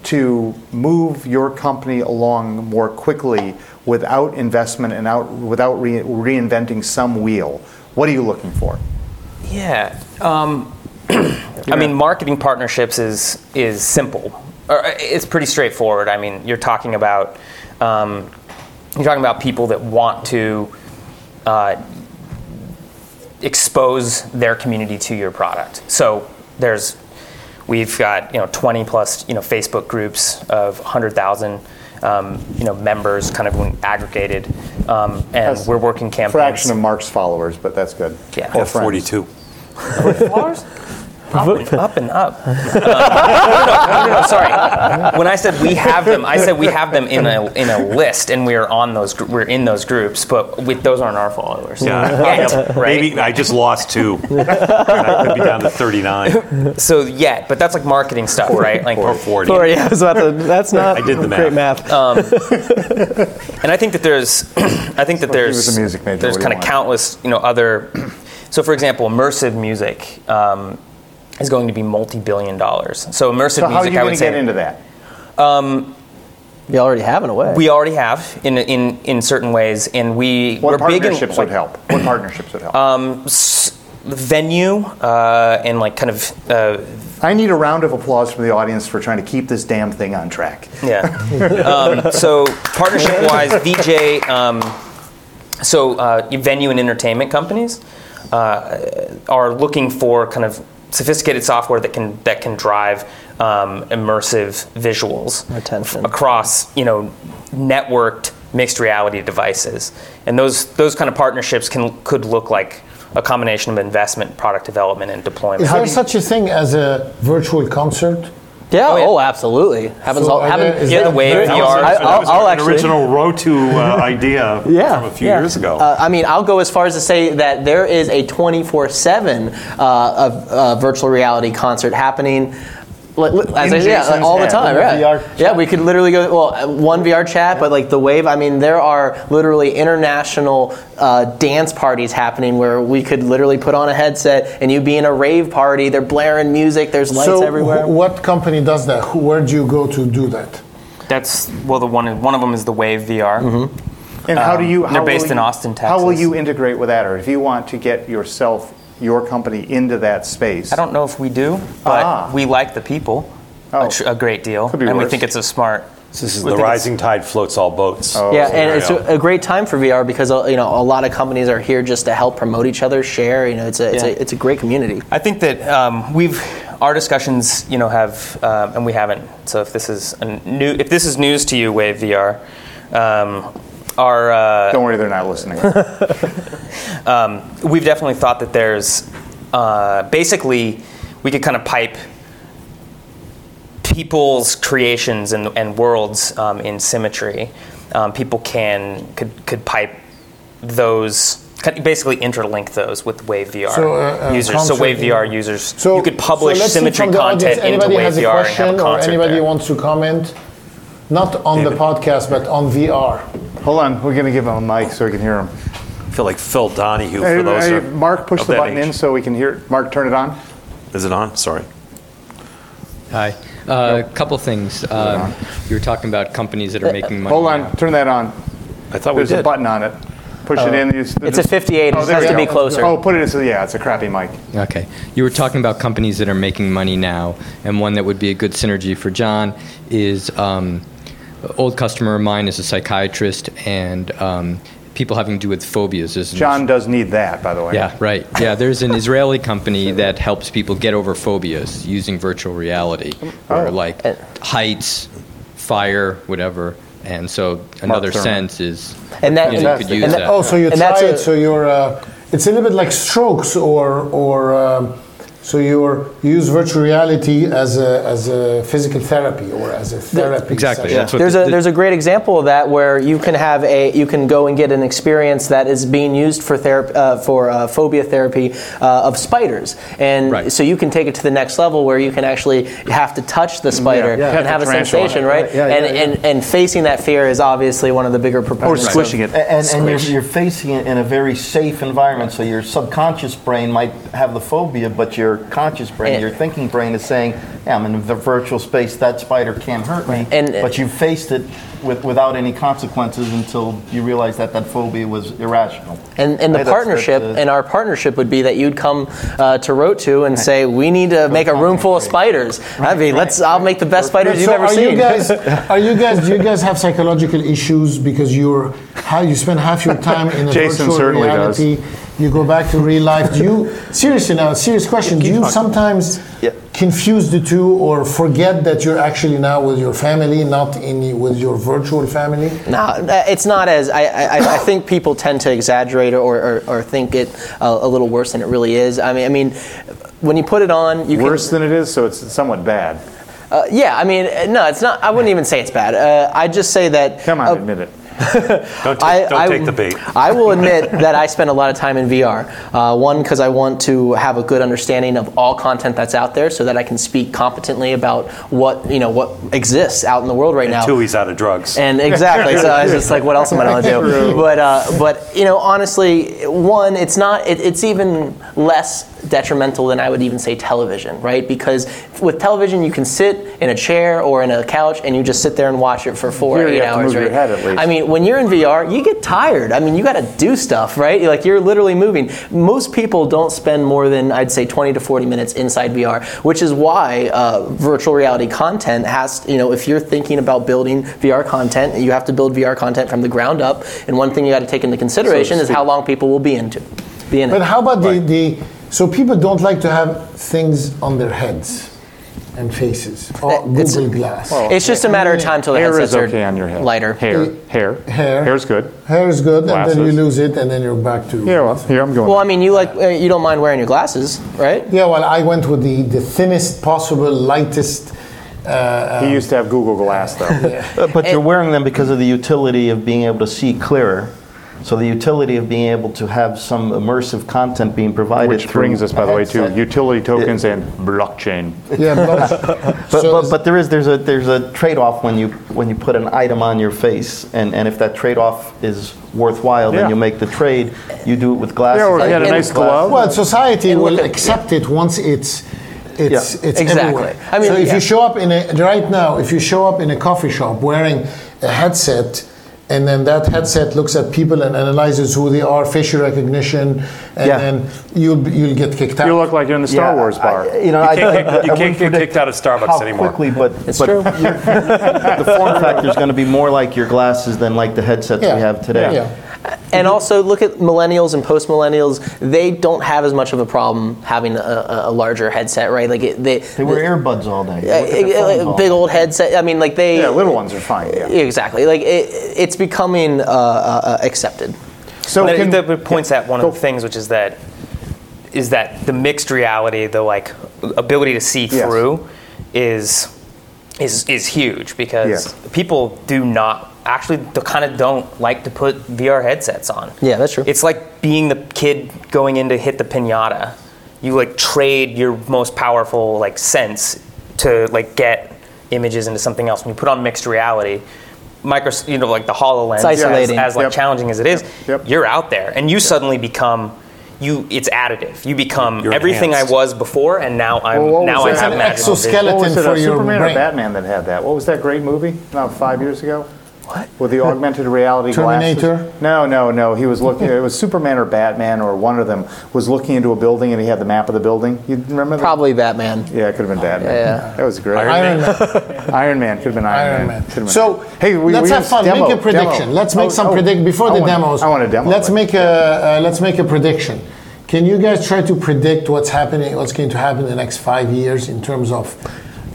to move your company along more quickly without investment and out without re- reinventing some wheel? What are you looking for? Yeah. Um, *clears throat* I mean, marketing partnerships is is simple. Uh, it's pretty straightforward. I mean, you're talking about um, you're talking about people that want to uh, expose their community to your product. So there's we've got you know 20 plus you know Facebook groups of 100,000 um, you know members, kind of aggregated, um, and That's we're working campaigns. Fraction of Mark's followers, but that's good. Yeah. Or Yeah, friends. 42. Flowers? *laughs* Up and up. And up. Uh, no, no, no, sorry. When I said we have them, I said we have them in a in a list, and we're on those. gr- We're in those groups, but with, those aren't our followers. Yeah. Yet, *laughs* right? Maybe I just lost two. *laughs* I could be down to 39 So yet, but that's like marketing stuff, right? Like, or 40. Or, yeah, I was about to, that's not I did the great math. math. *laughs* and I think that there's, *clears throat* I think that there's, was music major, there's what do you kind of want? countless, you know, other. *clears throat* So, for example, immersive music um, is going to be multi-billion dollars. So, immersive So how are music, you I going would to say, get into that? You already have in a way. we already have in in in certain ways, and we What we're big in partnerships like, would help? What partnerships would help? s- venue uh, and like kind of uh, I need a round of applause from the audience for trying to keep this damn thing on track. yeah. *laughs* um, so partnership wise, VJ. Um, so uh, venue and entertainment companies uh, are looking for kind of sophisticated software that can that can drive um, immersive visuals Attention. across you know networked mixed reality devices, and those those kind of partnerships can could look like a combination of investment, product development, and deployment. Is there such a thing as a virtual concert? Yeah, Oh, yeah. oh, absolutely. Happens So all, are happen- there- is Yeah, the that Wave very- VR. I- That I'll- was I'll an actually- original Rotu uh, idea *laughs* Yeah, from a few yeah. years ago. Uh, I mean, I'll go as far as to say that there is a 24/7 uh, of, uh, virtual reality concert happening. Like, as In I, yeah, like, all the time, In right? VR yeah, we could literally go. Well, uh, one VR chat, but like the wave. I mean, there are literally international uh, dance parties happening where we could literally put on a headset and you be in a rave party. They're blaring music. There's lights so everywhere. wh- what company does that? Who, where do you go to do that? That's well, the one one of them is the Wave VR. And how do you? Um, they're based will in Austin, Texas. How will you integrate with that, or if you want to get yourself, your company into that space? I don't know if we do, but Ah. we like the people Oh. a, tr- a great deal, Could be and we think it's a smart. this is we the rising tide floats all boats. Oh. Yeah, so and it's a, a great time for VR because uh, you know a lot of companies are here just to help promote each other, share. You know, it's a it's, Yeah. a, it's a great community. I think that um, we've our discussions, you know, have um, and we haven't. So if this is a new, if this is news to you, Wave VR, um, our uh, Don't worry, they're not listening. *laughs* we've definitely thought that there's uh, basically we could kind of pipe people's creations and, and worlds um, in Simmetri. Um, people can could could pipe those basically interlink those with Wave VR So, uh, uh, users. So concert Wave in- VR users, So you could publish so let's see Simmetri the content audience, into anybody Wave has a VR and have question a or concert anybody there. wants to comment, not on the podcast but on VR. Hold on, we're going to give him a mic so we can hear him. I feel like Phil Donahue Hey, for those hey, who are Mark, push of the that button age. in so we can hear. it. Mark, turn it on. Is it on? Sorry. Hi. A couple things. Um, you were talking about companies that are making money. Hold now. on, turn that on. I thought we There's a did. button on it. Push it in. you- It's a 58. Oh, it there has we to be closer. Oh, put it in. So yeah, it's a crappy mic. Okay. You were talking about companies that are making money now, and one that would be a good synergy for John is um, old customer of mine is a psychiatrist, and um, people having to do with phobias. There's an- John does need that, by the way. Yeah, right. *laughs* Yeah, there's an Israeli company that helps people get over phobias using virtual reality, or Oh. like heights, fire, whatever. And so another sense is And that- you, know, you could use And that. that- Oh, so you And try that's it. a- So you're. Uh, it's a little bit like strokes or or um, So you're, you use virtual reality as a, as a physical therapy or as a therapy. Exactly, session. that's what There's the- a there's a great example of that where you can have a you can go and get an experience that is being used for therapy uh, for uh, phobia therapy uh, of spiders, and Right. so you can take it to the next level where you can actually have to touch the spider yeah. and Pet have a sensation, right? Right, yeah, yeah, and, yeah. and and facing that fear is obviously one of the bigger Or proponents. of- squishing it. And, and you're, you're facing it in a very safe environment, so your subconscious brain might have the phobia, but your conscious brain, And- your thinking brain is saying, yeah, I'm in the virtual space, that spider can't hurt me. And- but you faced it with, without any consequences until you realized that that phobia was irrational. And, and the Right, partnership, that's, uh, and our partnership would be that you'd come uh, to Rotu and say, "We need to make a room full of spiders." I mean, let's. I'll make the best spiders you've ever are seen. you guys *laughs* are you guys do you guys have psychological issues because you're how you spend half your time in a Jason virtual certainly does. Reality you go back to real life do you seriously now serious question do you sometimes Yeah. confuse the two or forget that you're actually now with your family not in with your virtual family No, uh, it's not as I, I, I think people tend to exaggerate or, or, or think it a, a little worse than it really is. I mean, I mean, when you put it on, you Worse can. than it is, so it's somewhat bad. Uh, yeah, I mean, uh, no, it's not. I wouldn't even say it's bad. Uh, I just say that. Come on, uh, admit it. *laughs* Don't, take, I, don't I- take the bait. I will *laughs* admit that I spend a lot of time in VR. Uh, one, because I want to have a good understanding of all content that's out there, so that I can speak competently about what you know what exists out in the world right now. Two, he's out of drugs. And exactly, so I was just like, what else am I going to do? *laughs* But uh, but you know, honestly, one, it's not. It, it's even less detrimental than I would even say television, right? Because with television, you can sit in a chair or in a couch and you just sit there and watch it for four, Here eight hours, right? head at least. I mean, when you're in VR, you get tired. I mean, you got to do stuff, right? Like you're literally moving. Most people don't spend more than I'd say 20 to 40 minutes inside VR, which is why uh, virtual reality content has, you know, if you're thinking about building VR content, you have to build VR content from the ground up. And one thing you got to take into consideration is how long people will be into, be in but it. how about the, the so people don't like to have things on their heads and faces oh, It's- google glass It's just a matter of time till the Hair headsets is okay on your head. lighter. Hair. Hair. Hair. Hair's good. hair is good and then you lose it and then you're back to Yeah, well, here I'm going. Well, I mean, you like uh, you don't mind wearing your glasses, right? Yeah, well, I went with the, the thinnest possible, lightest. Uh, he used to have Google Glass, though. *laughs* Uh, But you're wearing them because of the utility of being able to see clearer. So the utility of being able to have some immersive content being provided. Which brings us, by the way, to utility tokens and blockchain. yeah, *laughs* but, But, so but, but there is there's a there's a trade-off when you when you put an item on your face, and, and if that trade-off is worthwhile, Yeah. then you make the trade. You do it with glasses. Yeah, or I you had a nice with glove. well, society And will at- accept it once it's it's Yeah. it's Exactly. everywhere. I mean, so if yeah. you show up in a right now, if you show up in a coffee shop wearing a headset. And then that headset looks at people and analyzes who they are, facial recognition, and Yeah. then you'll you'll get kicked out. You look like you're in the Star Yeah, Wars bar. I, you know, You I, can't- I- I you can't get kicked out of Starbucks how anymore. quickly, but It's but true. *laughs* the form factor is going to be more like your glasses than like the headsets Yeah. we have today. Yeah. And also look at millennials and post millennials. They don't have as much of a problem having a, a, a larger headset, right? Like it, they, They wear earbuds all day. uh, Look uh, all big day. old headset. I mean, like they. Yeah, little ones are fine. Yeah. Exactly. Like it, it's becoming uh, uh, accepted. So But can, it, that points at one of the things, which is that is that the mixed reality, the like ability to see Yes. through, is is is huge because Yes. people do not actually kind of don't like to put VR headsets on. Yeah, that's true. It's like being the kid going in to hit the pinata. You like trade your most powerful like sense to like get images into something else. When you put on mixed reality, micro, you know, like the Hololens, It's isolating. as, as like Yep. challenging as it is, Yep. you're out there and you suddenly become you. It's additive. You become You're everything enhanced. I was before, and now I'm Well, what now was I have an magical vision. exoskeleton. what was it, for a your Superman or brain. Batman that had that? What was that great movie about five years ago? What? With the augmented reality Terminator? glasses? No, no, no. He was looking. it was Superman or Batman or one of them was looking into a building and he had the map of the building. You remember that? Probably Batman. Yeah, it could have been Batman. Yeah. That was great. Iron Man. Iron Man could have been Iron, Iron Man. Man. Been- So hey, we, let's we have fun. Demo, make a prediction. demo. Let's make Oh, some oh, predict before I the want- demos. I want a demo. Let's but- make a uh, let's make a prediction. Can you guys try to predict what's happening? What's going to happen in the next five years in terms of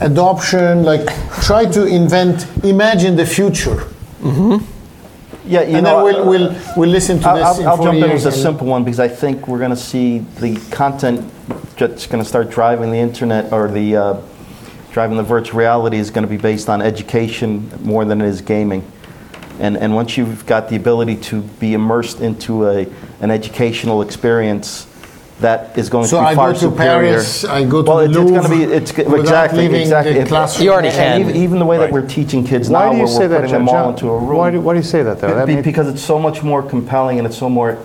adoption? Like, try to invent, imagine the future, Yeah, you and know, then we'll, we'll we'll listen to I'll, this I'll, I'll jump in with a simple one because I think we're going to see the content that's going to start driving the internet or the uh, driving the virtual reality is going to be based on education more than it is gaming. And, and once you've got the ability to be immersed into a, an educational experience, that is going So to be I far go to superior. Paris, I go to well, the it's, it's going to be it's without exactly exactly. the classroom. You already and can. Even, even the way Right. that we're teaching kids Why now, do you where say we're that, putting John? them all into a room. Why do, why do you say that, though? Be- mean- because it's so much more compelling and it's so more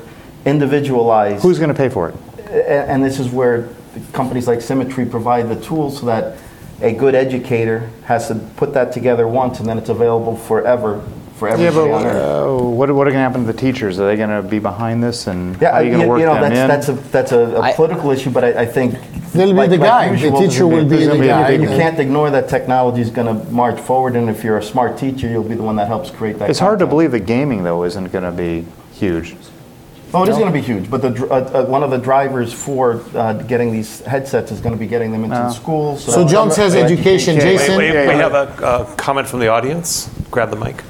individualized. who's going to pay for it? A- and this is where companies like Simmetri provide the tools so that a good educator has to put that together once and then it's available forever for Yeah, everybody but on earth. uh, what, what are going to happen to the teachers? Are they going to be behind this, and Yeah, how are you going to work you know them in? that's that's a that's a, a I- political issue, but I, I think They'll be like- the like guide. The usual, there's teacher will be there's the gonna be a guide. big- You can't ignore that technology is going to march forward, and if you're a smart teacher, you'll be the one that helps create that. it's hard to believe that gaming, though, isn't going to be huge. Oh, it is going to be huge, but the, uh, uh, one of the drivers for uh, getting these headsets is going to be getting them into the schools. So John says education. Yeah, Wait, Jason, wait, yeah, we have a, a comment from the audience. Grab the mic.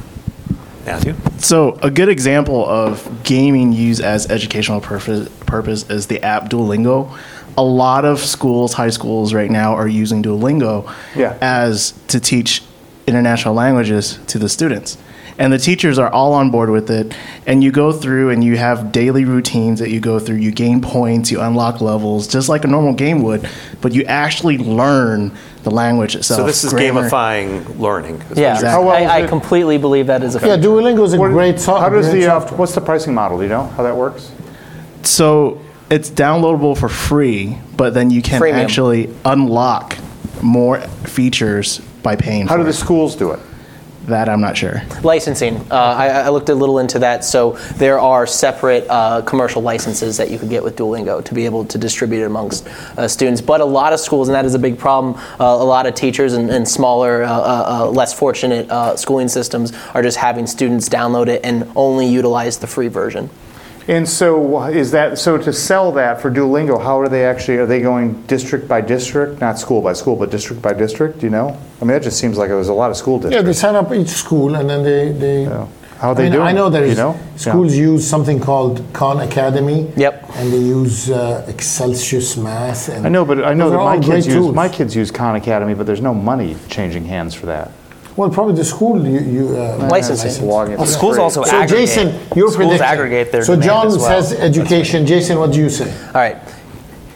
Matthew? So a good example of gaming used as educational purpose, purpose is the app Duolingo. A lot of schools, high schools right now are using Duolingo Yeah. as to teach international languages to the students. And the teachers are all on board with it. And you go through and you have daily routines that you go through. You gain points, you unlock levels, just like a normal game would, but you actually learn the language itself. So this is grammar. gamifying learning. is Yeah, you're How well I, I completely believe that is a yeah, Duolingo is a What- great software. How does the uh, what's the pricing model? Do you know how that works? So it's downloadable for free, but then you can Freemium. actually unlock more features by paying How for do the schools do it? That I'm not sure. Licensing. Uh, I, I looked a little into that. So there are separate uh, commercial licenses that you could get with Duolingo to be able to distribute it amongst uh, students. But a lot of schools, and that is a big problem, uh, a lot of teachers and, and smaller, uh, uh, less fortunate schooling systems are just having students download it and only utilize the free version. And so is that so to sell that for Duolingo? How are they actually? Are they going district by district, not school by school, but district by district? Do you know? I mean, that just seems like it was a lot of school districts. Yeah, they sign up each school and then they. they Yeah. How are I they mean, doing? I know it? there You know? schools Yeah. use something called Khan Academy. Yep. And they use uh, Excelsius Math. And I know, but I know that my kids great use tools. my kids use Khan Academy, but there's no money changing hands for that. Well, probably the school you. you uh, Licensing. Logging Well, schools also So aggregate. Jason, your schools prediction. aggregate their So demand John as well. says education. Jason, what do you say? All right.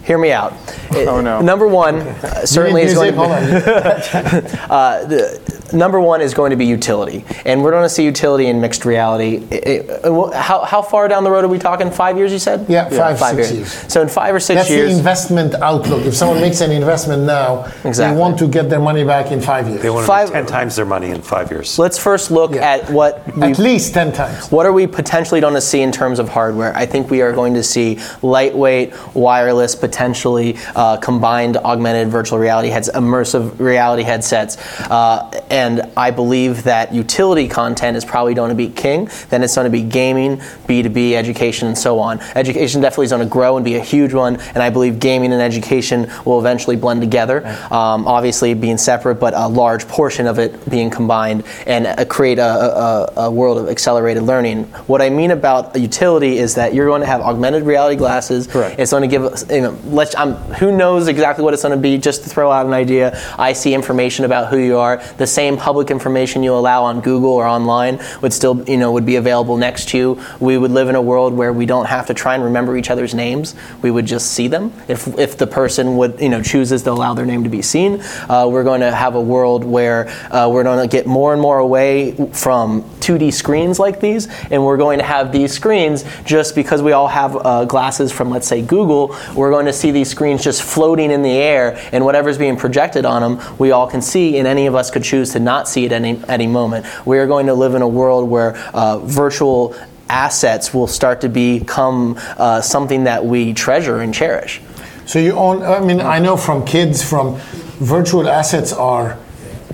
Hear me out. Oh, no. Number one uh, certainly is going to be. Hold *laughs* on. Uh, the, number one is going to be utility, and we're going to see utility in mixed reality. It- it- uh, how, how far down the road are we talking? Five years, you said? Yeah, five, six years. So in five or six That's years, the investment outlook. If someone makes an investment now, Exactly. they want to get their money back in five years. They want to Five- make 10 times their money in five years. let's first look Yeah. at what we At least ten times. What are we potentially going to see in terms of hardware? I think we are going to see lightweight, wireless, potentially uh, combined augmented virtual reality heads, immersive reality headsets. Uh, and I believe that utility content is probably going to be king. Then it's going to be gaming, B2B, education, and so on. Education definitely is going to grow and be a huge one. And I believe gaming and education will eventually blend together. Um, obviously, being separate, but a large portion of it being combined and uh, create a, a, a world of accelerated learning. What I mean about a utility is that you're going to have augmented reality glasses. Correct. It's going to give us, you know, let's, um, who knows exactly what it's going to be, just to throw out an idea. I see information about who you are. The same public information you allow on Google or online would still, you know, would be available next to you. We would live in a world where we don't have to try and remember each other's names. We would just see them. If, if the person would, you know, chooses to allow their name to be seen, uh, we're going to have a world where uh, we're going to get more and more away from 2D screens like these, and we're going to have these screens just because we all have uh, glasses from, let's say, Google. We're going to see these screens just floating in the air, and whatever's being projected on them, we all can see, and any of us could choose to not see it any any moment. We are going to live in a world where uh, virtual assets will start to become uh, something that we treasure and cherish. So you own. I mean, I know from kids, from virtual assets are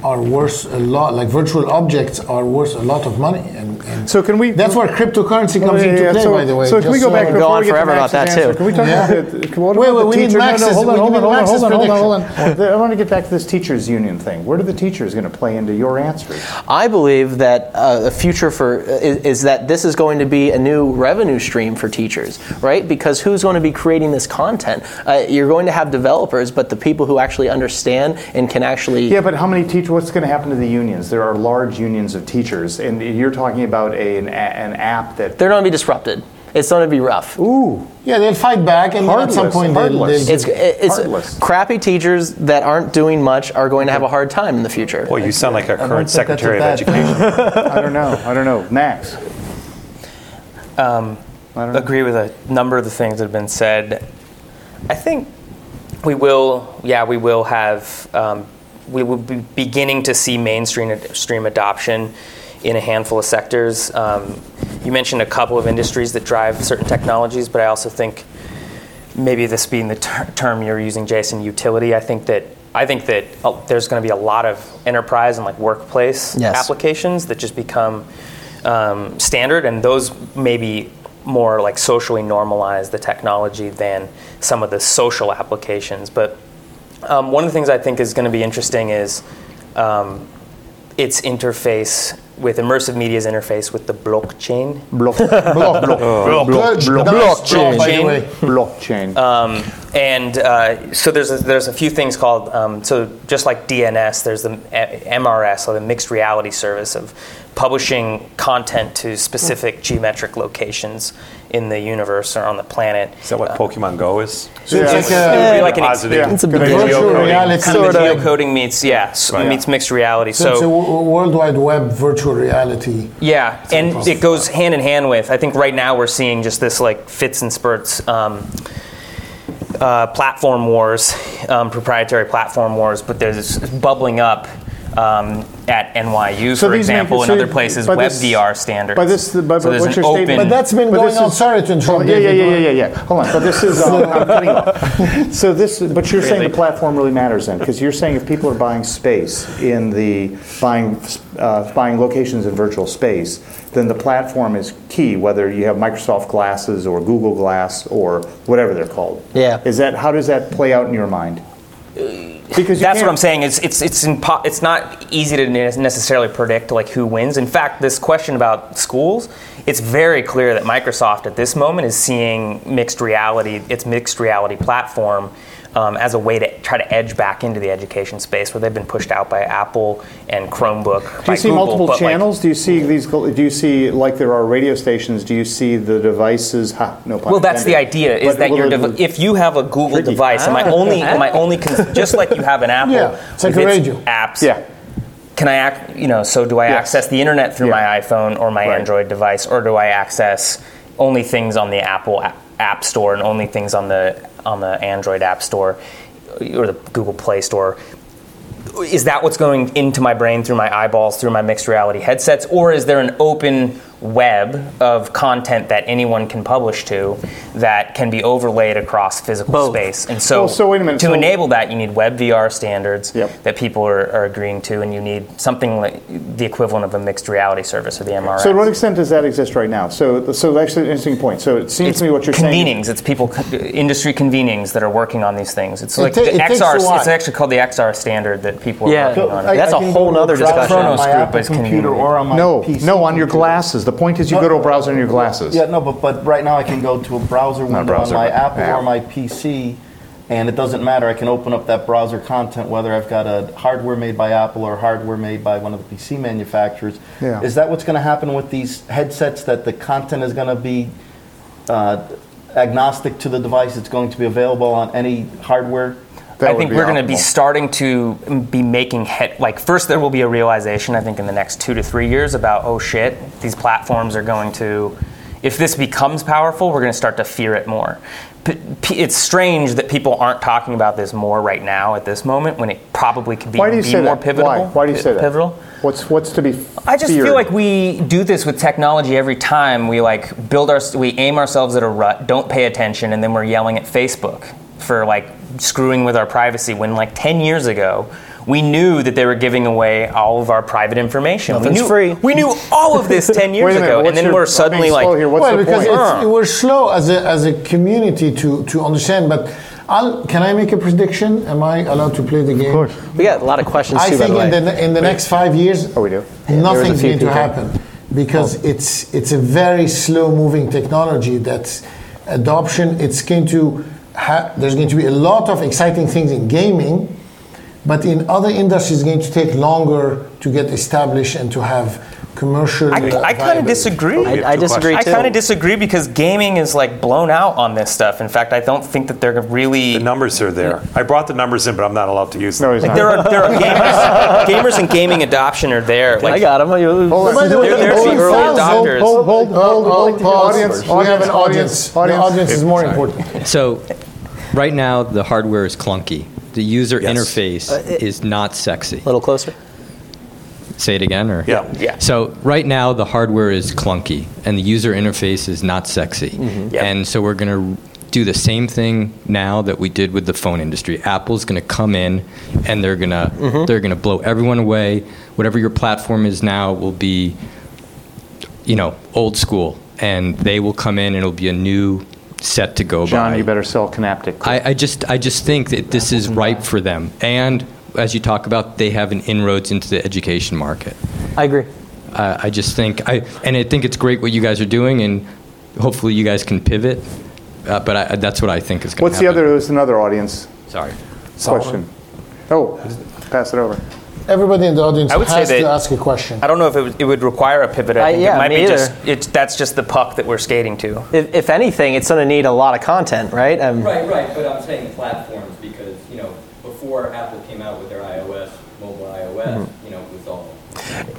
are worth a lot. Like virtual objects are worth a lot of money, and, and So can we? that's where cryptocurrency comes yeah, into yeah, play. so, by the way, so can we just go back so- Go before on we forever about that, answer, too. Can we talk Yeah. about the, what Wait, wait, the we need teacher? No, no, Max's- hold on, hold on, hold on, hold on, hold on, hold on. I want to get back to this teachers union thing. Where do the teachers going to play into your answers? I believe that uh, the future for is, is that this is going to be a new revenue stream for teachers, right? Because who's going to be creating this content? Uh, you're going to have developers, but the people who actually understand and can actually Yeah, but how many teachers? What's going to happen to the unions? There are large unions of teachers, and you're talking about a, an, an app that. they're going to be disrupted. It's going to be rough. Ooh, Yeah, they'll fight back, and then at some Heartless, point they'll, they'll It's it's Heartless. crappy teachers that aren't doing much are going to have a hard time in the future. Well, you sound like our current think that's a Secretary of Education. *laughs* *laughs* I don't know. I don't know. Max. Um, I don't know. agree with a number of the things that have been said. I think we will, yeah, we will have, um, we will be beginning to see mainstream stream adoption in a handful of sectors. Um, you mentioned a couple of industries that drive certain technologies, but I also think maybe this being the ter- term you're using, Jason, utility. I think that I think that uh, there's going to be a lot of enterprise and like workplace Yes. applications that just become um, standard, and those maybe more like socially normalize the technology than some of the social applications. But um, one of the things I think is going to be interesting is um, its interface with immersive media's interface with the blockchain. Block, block, block, *laughs* Blockchain. By the way, blockchain. Um, and uh, so there's a, there's a few things called um, so just like DNS, there's the MRS or the mixed reality service of publishing content to specific geometric locations in the universe or on the planet. Is that what Pokemon Go is? so it's Yeah. like It would be a, like an Positive. Yeah. It's a Good big deal. virtual Geocoding. reality. kind of sort the of. geocoding meets yeah s- Right. meets mixed reality. So, it's a So w- World Wide Web virtual reality. yeah, and it goes hand in hand with. I think right now we're seeing just this like fits and spurts. Um, uh, platform wars, um, proprietary platform wars, but there's bubbling up um, at NYU, So for these make example, it- and other places, by web this- VR standards. by this- by- so there's what's an your open. But that's been But going on. is- Sorry to interrupt. yeah, yeah, yeah, yeah, yeah, yeah. Hold on. But this is. *laughs* I'm cutting off. So this, but you're saying the platform really matters then, because you're saying if people are buying space in the buying uh, buying locations in virtual space, then the platform is key. Whether you have Microsoft Glasses or Google Glass or whatever they're called. Yeah. Is that how does that play out in your mind? Because you That's what can't- I'm saying. It's it's it's impo- it's not easy to necessarily predict like who wins. In fact, this question about schools, it's very clear that Microsoft at this moment is seeing mixed reality, its mixed reality platform. Um, as a way to try to edge back into the education space, where they've been pushed out by Apple and Chromebook. Do by you see Google, multiple but, like, channels? do you see these? Do you see like there are radio stations? Do you see the devices? Ha, no pun Well, that's the idea. Is But that your the- dev- if you have a Google Tricky. device, am I only am I only con- *laughs* just like you have an Apple? Yeah, it's like a radio. apps. Yeah. Can I act? You know, so do I Yes. access the internet through Yeah. my iPhone or my Right. Android device, or do I access only things on the Apple App Store and only things on the on the Android App Store or the Google Play Store? Is that what's going into my brain through my eyeballs, through my mixed reality headsets, or is there an open web of content that anyone can publish to that can be overlaid across physical Both. space? And so, Well, so wait a minute, to so- enable that, you need web VR standards Yep. that people are, are agreeing to, and you need something like the equivalent of a mixed reality service or the MRS. So, to what extent does that exist right now? So, so that's an interesting point. So, it seems it's to me what you're saying. convenings. It's people, industry convenings that are working on these things. It's It like ta- the it takes a XR. while. It's actually called the XR standard that people are Yeah. working on. I- That's a whole go to nother browser discussion. on Khronos my group Apple is computer convenient. or on my No, PC no, on your computer. glasses. The point is you go to a browser in your glasses. Yeah, no, but but right now I can go to a browser window browser, on my but Apple app. or my PC, and it doesn't matter. I can open up that browser content whether I've got a hardware made by Apple or hardware made by one of the PC manufacturers. Yeah. Is that what's going to happen with these headsets? That the content is going to be uh, agnostic to the device? It's going to be available on any hardware. That I think we're going to be starting to be making head like first there will be a realization I think in the next 2 to 3 years about oh shit these platforms are going to if this becomes powerful we're going to start to fear it more. P- p- it's strange that people aren't talking about this more right now at this moment when it probably could be, Why do you be say more that? pivotal. Why? Why do you say that? Pivotal. What's what's to be? I just feel like we do this with technology every time. We like build our, we aim ourselves at a rut, don't pay attention, and then we're yelling at Facebook for like screwing with our privacy. When like 10 years ago, we knew that they were giving away all of our private information. Nothing's we knew, free. We knew all of this 10 *laughs* years minute, ago. And then your- we're suddenly like, slow here. What's well, the because point? it's, we're slow as a, as a community to, to understand. But I'll, can I make a prediction? Am I allowed to play the game? Of course. We got a lot of questions I too, by think the way. in the in the next five years, Oh, we do? nothing's few going to happen because oh. it's it's a very slow moving technology. That's adoption. It's going to ha- there's going to be a lot of exciting things in gaming, but in other industries, it's going to take longer to get established and to have commercial. I, uh, I kind of disagree. I, I disagree I too. I kind of disagree because gaming is like blown out on this stuff. In fact, I don't think that they're really. The numbers are there. I brought the numbers in, but I'm not allowed to use them. No, he's not. There are, there are *laughs* gamers, gamers and gaming adoption are there. Like, I got him. By the way, They're there to hold be on, early hold, hold, adopters. Hold, hold, hold, hold, pause. Audience, we have an audience, audience. audience. The audience is more Sorry. important. So, right now the hardware is clunky. The user Yes. interface uh, is not sexy. a little closer. Say it again, or Yeah. Yeah. So right now the hardware is clunky and the user interface is not sexy. Mm-hmm. Yep. And so we're going to do the same thing now that we did with the phone industry. Apple's going to come in and they're going to mm-hmm. they're going to blow everyone away. Whatever your platform is now will be you know, old school and they will come in and it'll be a new set to go John, by. you better sell Kinaptic. I, I just I just think that this is ripe for them. And as you talk about, they have an inroads into the education market. I agree. Uh, I just think I and I think it's great what you guys are doing, and hopefully you guys can pivot. Uh, but I, that's what I think is going to What's happen. the other, there's another audience Sorry. question. Oh, pass it over. Everybody in the audience I would say has to ask a question. I don't know if it, would- it would require a pivot. I Uh, yeah, it might me be either. just it's that's just the puck that we're skating to. If, if anything, it's going to need a lot of content, right? Um, Right, right, but I'm saying platforms because, you know, before Apple came out with their iOS, mobile iOS, you know, it was all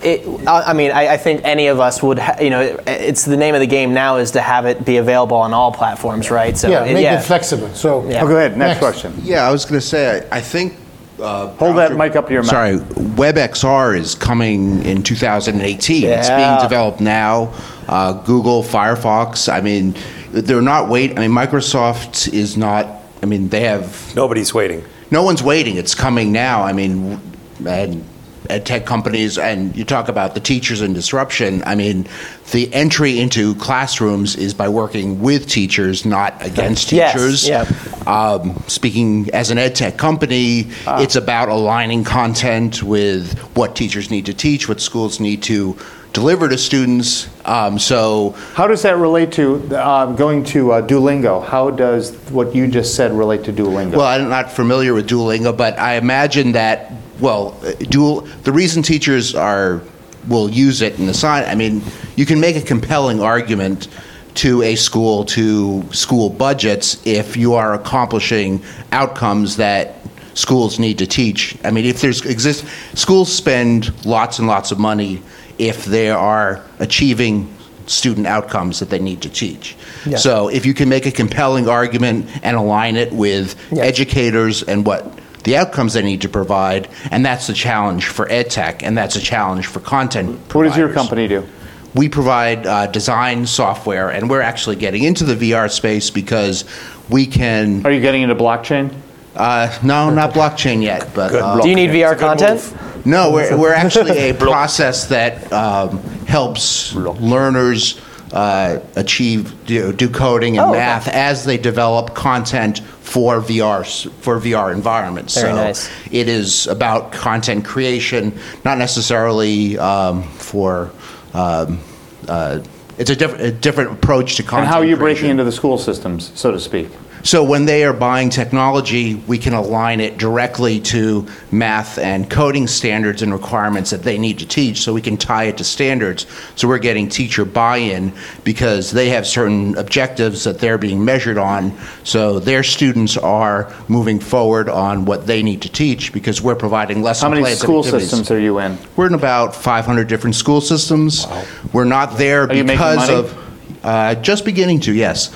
It, I I mean, I, I think any of us would, ha- you know, it- it's the name of the game now is to have it be available on all platforms, right? So yeah, it- make it flexible. So Yeah. Oh, go ahead, next Next. question. Yeah, I was going to say, I, I think. Uh, Hold that mic up to your mouth. Sorry, WebXR is coming in 2018. It's being Yeah. developed now. Uh, Google, Firefox. I mean, they're not wait. I mean, Microsoft is not. I mean, they have Nobody's waiting. no one's waiting. It's coming now. I mean, and ed tech companies, and you talk about the teachers and disruption. I mean, the entry into classrooms is by working with teachers, not against Yes, teachers. yeah. Um, speaking as an ed tech company, it's about aligning content with what teachers need to teach, what schools need to deliver to students. Um, so How does that relate to um, going to uh, Duolingo? How does what you just said relate to Duolingo? Well, I'm not familiar with Duolingo, but I imagine that well, dual. The reason teachers are will use it in the assign. I mean, you can make a compelling argument to a school to school budgets if you are accomplishing outcomes that schools need to teach. I mean, if there's exist schools spend lots and lots of money if they are achieving student outcomes that they need to teach. So if you can make a compelling argument and align it with educators and what the outcomes they need to provide, and that's the challenge for ed tech, and that's a challenge for content. what does your company do? We provide uh, design software, and we're actually getting into the VR space because we can. Are you getting into blockchain? Uh, no, not blockchain yet, but. uh, Do you need VR content? No, we're, we're actually a *laughs* process that um, helps learners uh, achieve do, do coding and Oh, okay. math as they develop content for VR for VR environments. Very so nice. it is about content creation, not necessarily um, for. Um, uh, it's a different, a different approach to content. And how are you breaking into the school systems, so to speak? So when they are buying technology, we can align it directly to math and coding standards and requirements that they need to teach, so we can tie it to standards. So we're getting teacher buy-in because they have certain objectives that they're being measured on. So their students are moving forward on what they need to teach because we're providing lesson How many plans school activities. systems are you in? We're in about 500 different school systems. We're not there making because of uh, just beginning to, yes,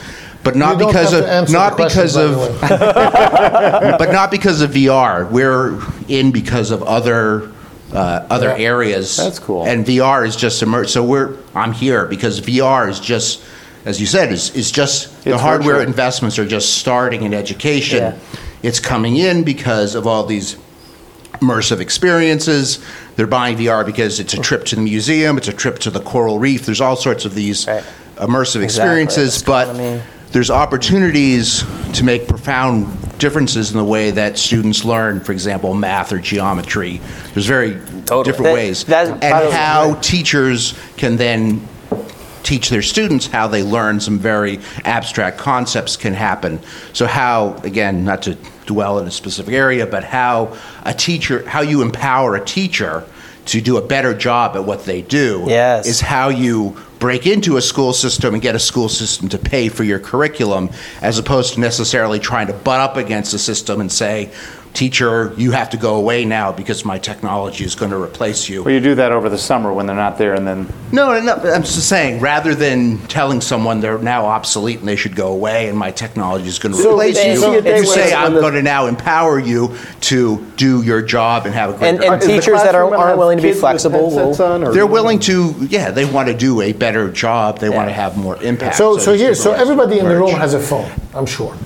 *laughs* but not because of not because of but not because of VR. We're in because of other uh, other Yeah. areas. That's cool. And VR is just emerged. So we're I'm here because VR is just, as you said, is is just the hardware virtual. investments are just starting in education. Yeah. It's coming in because of all these immersive experiences. They're buying VR because it's a trip to the museum, it's a trip to the coral reef. There's all sorts of these Right. immersive Exactly. experiences, but Astronomy. There's opportunities to make profound differences in the way that students learn, for example, math or geometry. There's very Totally. different That- ways. and by the way- how teachers can then teach their students how they learn some very abstract concepts can happen. So how, again, not to dwell in a specific area, but how a teacher, how you empower a teacher to do a better job at what they do Yes. is how you break into a school system and get a school system to pay for your curriculum as opposed to necessarily trying to butt up against the system and say, teacher, you have to go away now because my technology is going to replace you. Well, you do that over the summer when they're not there, and then No, no, I'm just saying, rather than telling someone they're now obsolete and they should go away and my technology is going to So replace they you, see a you say, I'm going to now empower you to do your job and have a great And, and teachers that are, aren't willing to be flexible will. They're willing to, yeah, they want to do a better job. They want to have more impact. So, so it's here, so everybody in the room has a phone, I'm sure.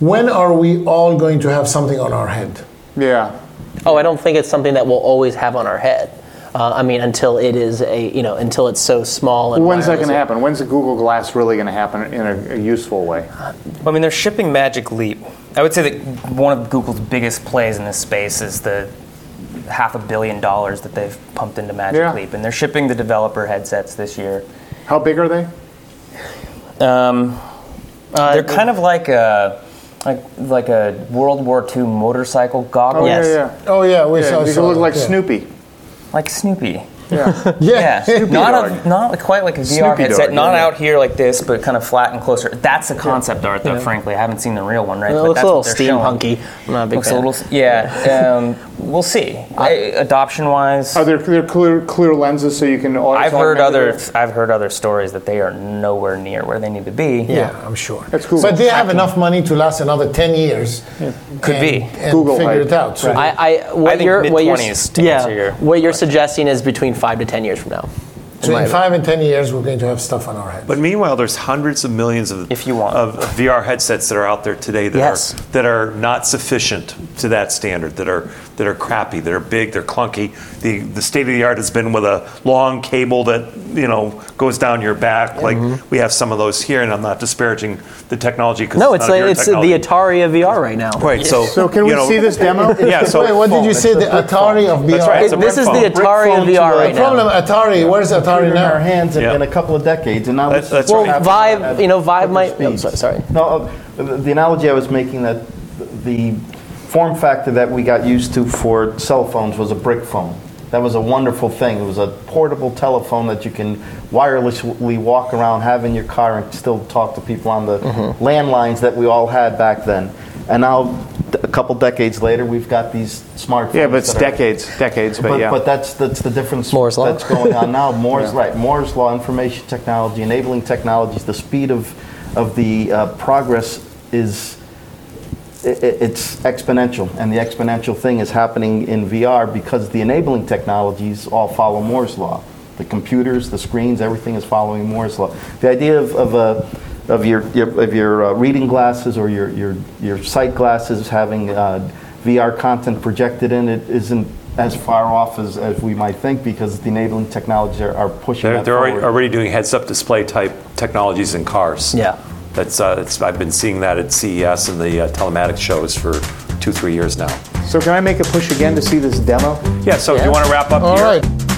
When are we all going to have something on our head? yeah. Oh, I don't think it's something that we'll always have on our head. Uh, I mean, until it is a, you know, until it's so small and. When's that going to happen? When's the Google Glass really going to happen in a, a useful way? I mean, they're shipping Magic Leap. I would say that one of Google's biggest plays in this space is the half a billion dollars that they've pumped into Magic Yeah. Leap, and they're shipping the developer headsets this year. How big are they? Um, they're kind of like a like like a World War II motorcycle goggle, Oh Yes. yeah, yeah. Oh, yeah, we yeah saw they saw look that, like yeah. Snoopy. like Snoopy. Yeah. *laughs* *laughs* Yeah, not a, not quite like a VR Snoopy headset, dog, not yeah. out here like this, but kind of flat and closer. That's the concept art, though. Frankly, I haven't seen the real one, right? It But looks that's a little what steampunky. I'm not a big Looks a little, yeah. *laughs* Um, we'll see. Adoption wise, Are there clear, clear, clear lenses so you can? I've heard other I've heard other stories that they are nowhere near where they need to be. Yeah, I'm sure. That's cool. But they have enough money to last another 10 years. Could and, be. And Google figure hype. it out. So I, I, what think you're, what you're, mid-twenties to yeah, answer your what you're suggesting is between five to ten years from now. So in five and 10 years, we're going to have stuff on our heads. But meanwhile, there's hundreds of millions of, If you want. of VR headsets that are out there today that Yes. are that are not sufficient to that standard. That are that are crappy. That are big. They're clunky. The the state of the art has been with a long cable that you know goes down your back. Like mm-hmm. we have some of those here, and I'm not disparaging the technology. No, it's not like, it's technology. the Atari of VR right now. Right. So So can we know, see this demo? *laughs* Yeah. So Wait, what did you say? The Atari of VR? That's right, it's a This is the. Atari of VR a- right The now. problem, Atari, where's Atari in our hands in, Yeah. in a couple of decades, and now That- it's that's Well, right. Vive, you know, Vive might. I'm sorry. sorry. No, uh, the the analogy I was making that the form factor that we got used to for cell phones was a brick phone. That was a wonderful thing. It was a portable telephone that you can wirelessly walk around, have in your car, and still talk to people on the landlines that we all had back then. And now, a couple decades later, we've got these smartphones. Yeah, but it's that are- decades, decades. But, but, yeah. but that's that's the difference Moore's Law. that's going on now. *laughs* Moore's right, Moore's law, information technology, enabling technologies. The speed of of the uh, progress is i- i- it's exponential, and the exponential thing is happening in VR because the enabling technologies all follow Moore's law. The computers, the screens, everything is following Moore's law. The idea of, of a of your, your of your uh, reading glasses or your, your your sight glasses having uh, VR content projected in it isn't as far off as, as we might think because the enabling technologies are, are pushing They're, that they're already, forward. already doing heads-up display type technologies in cars. Yeah. That's, uh, that's I've been seeing that at CES and the uh, telematics shows for two, three years now. so can I make a push again to see this demo? Yeah. So do you want to wrap up All here? right.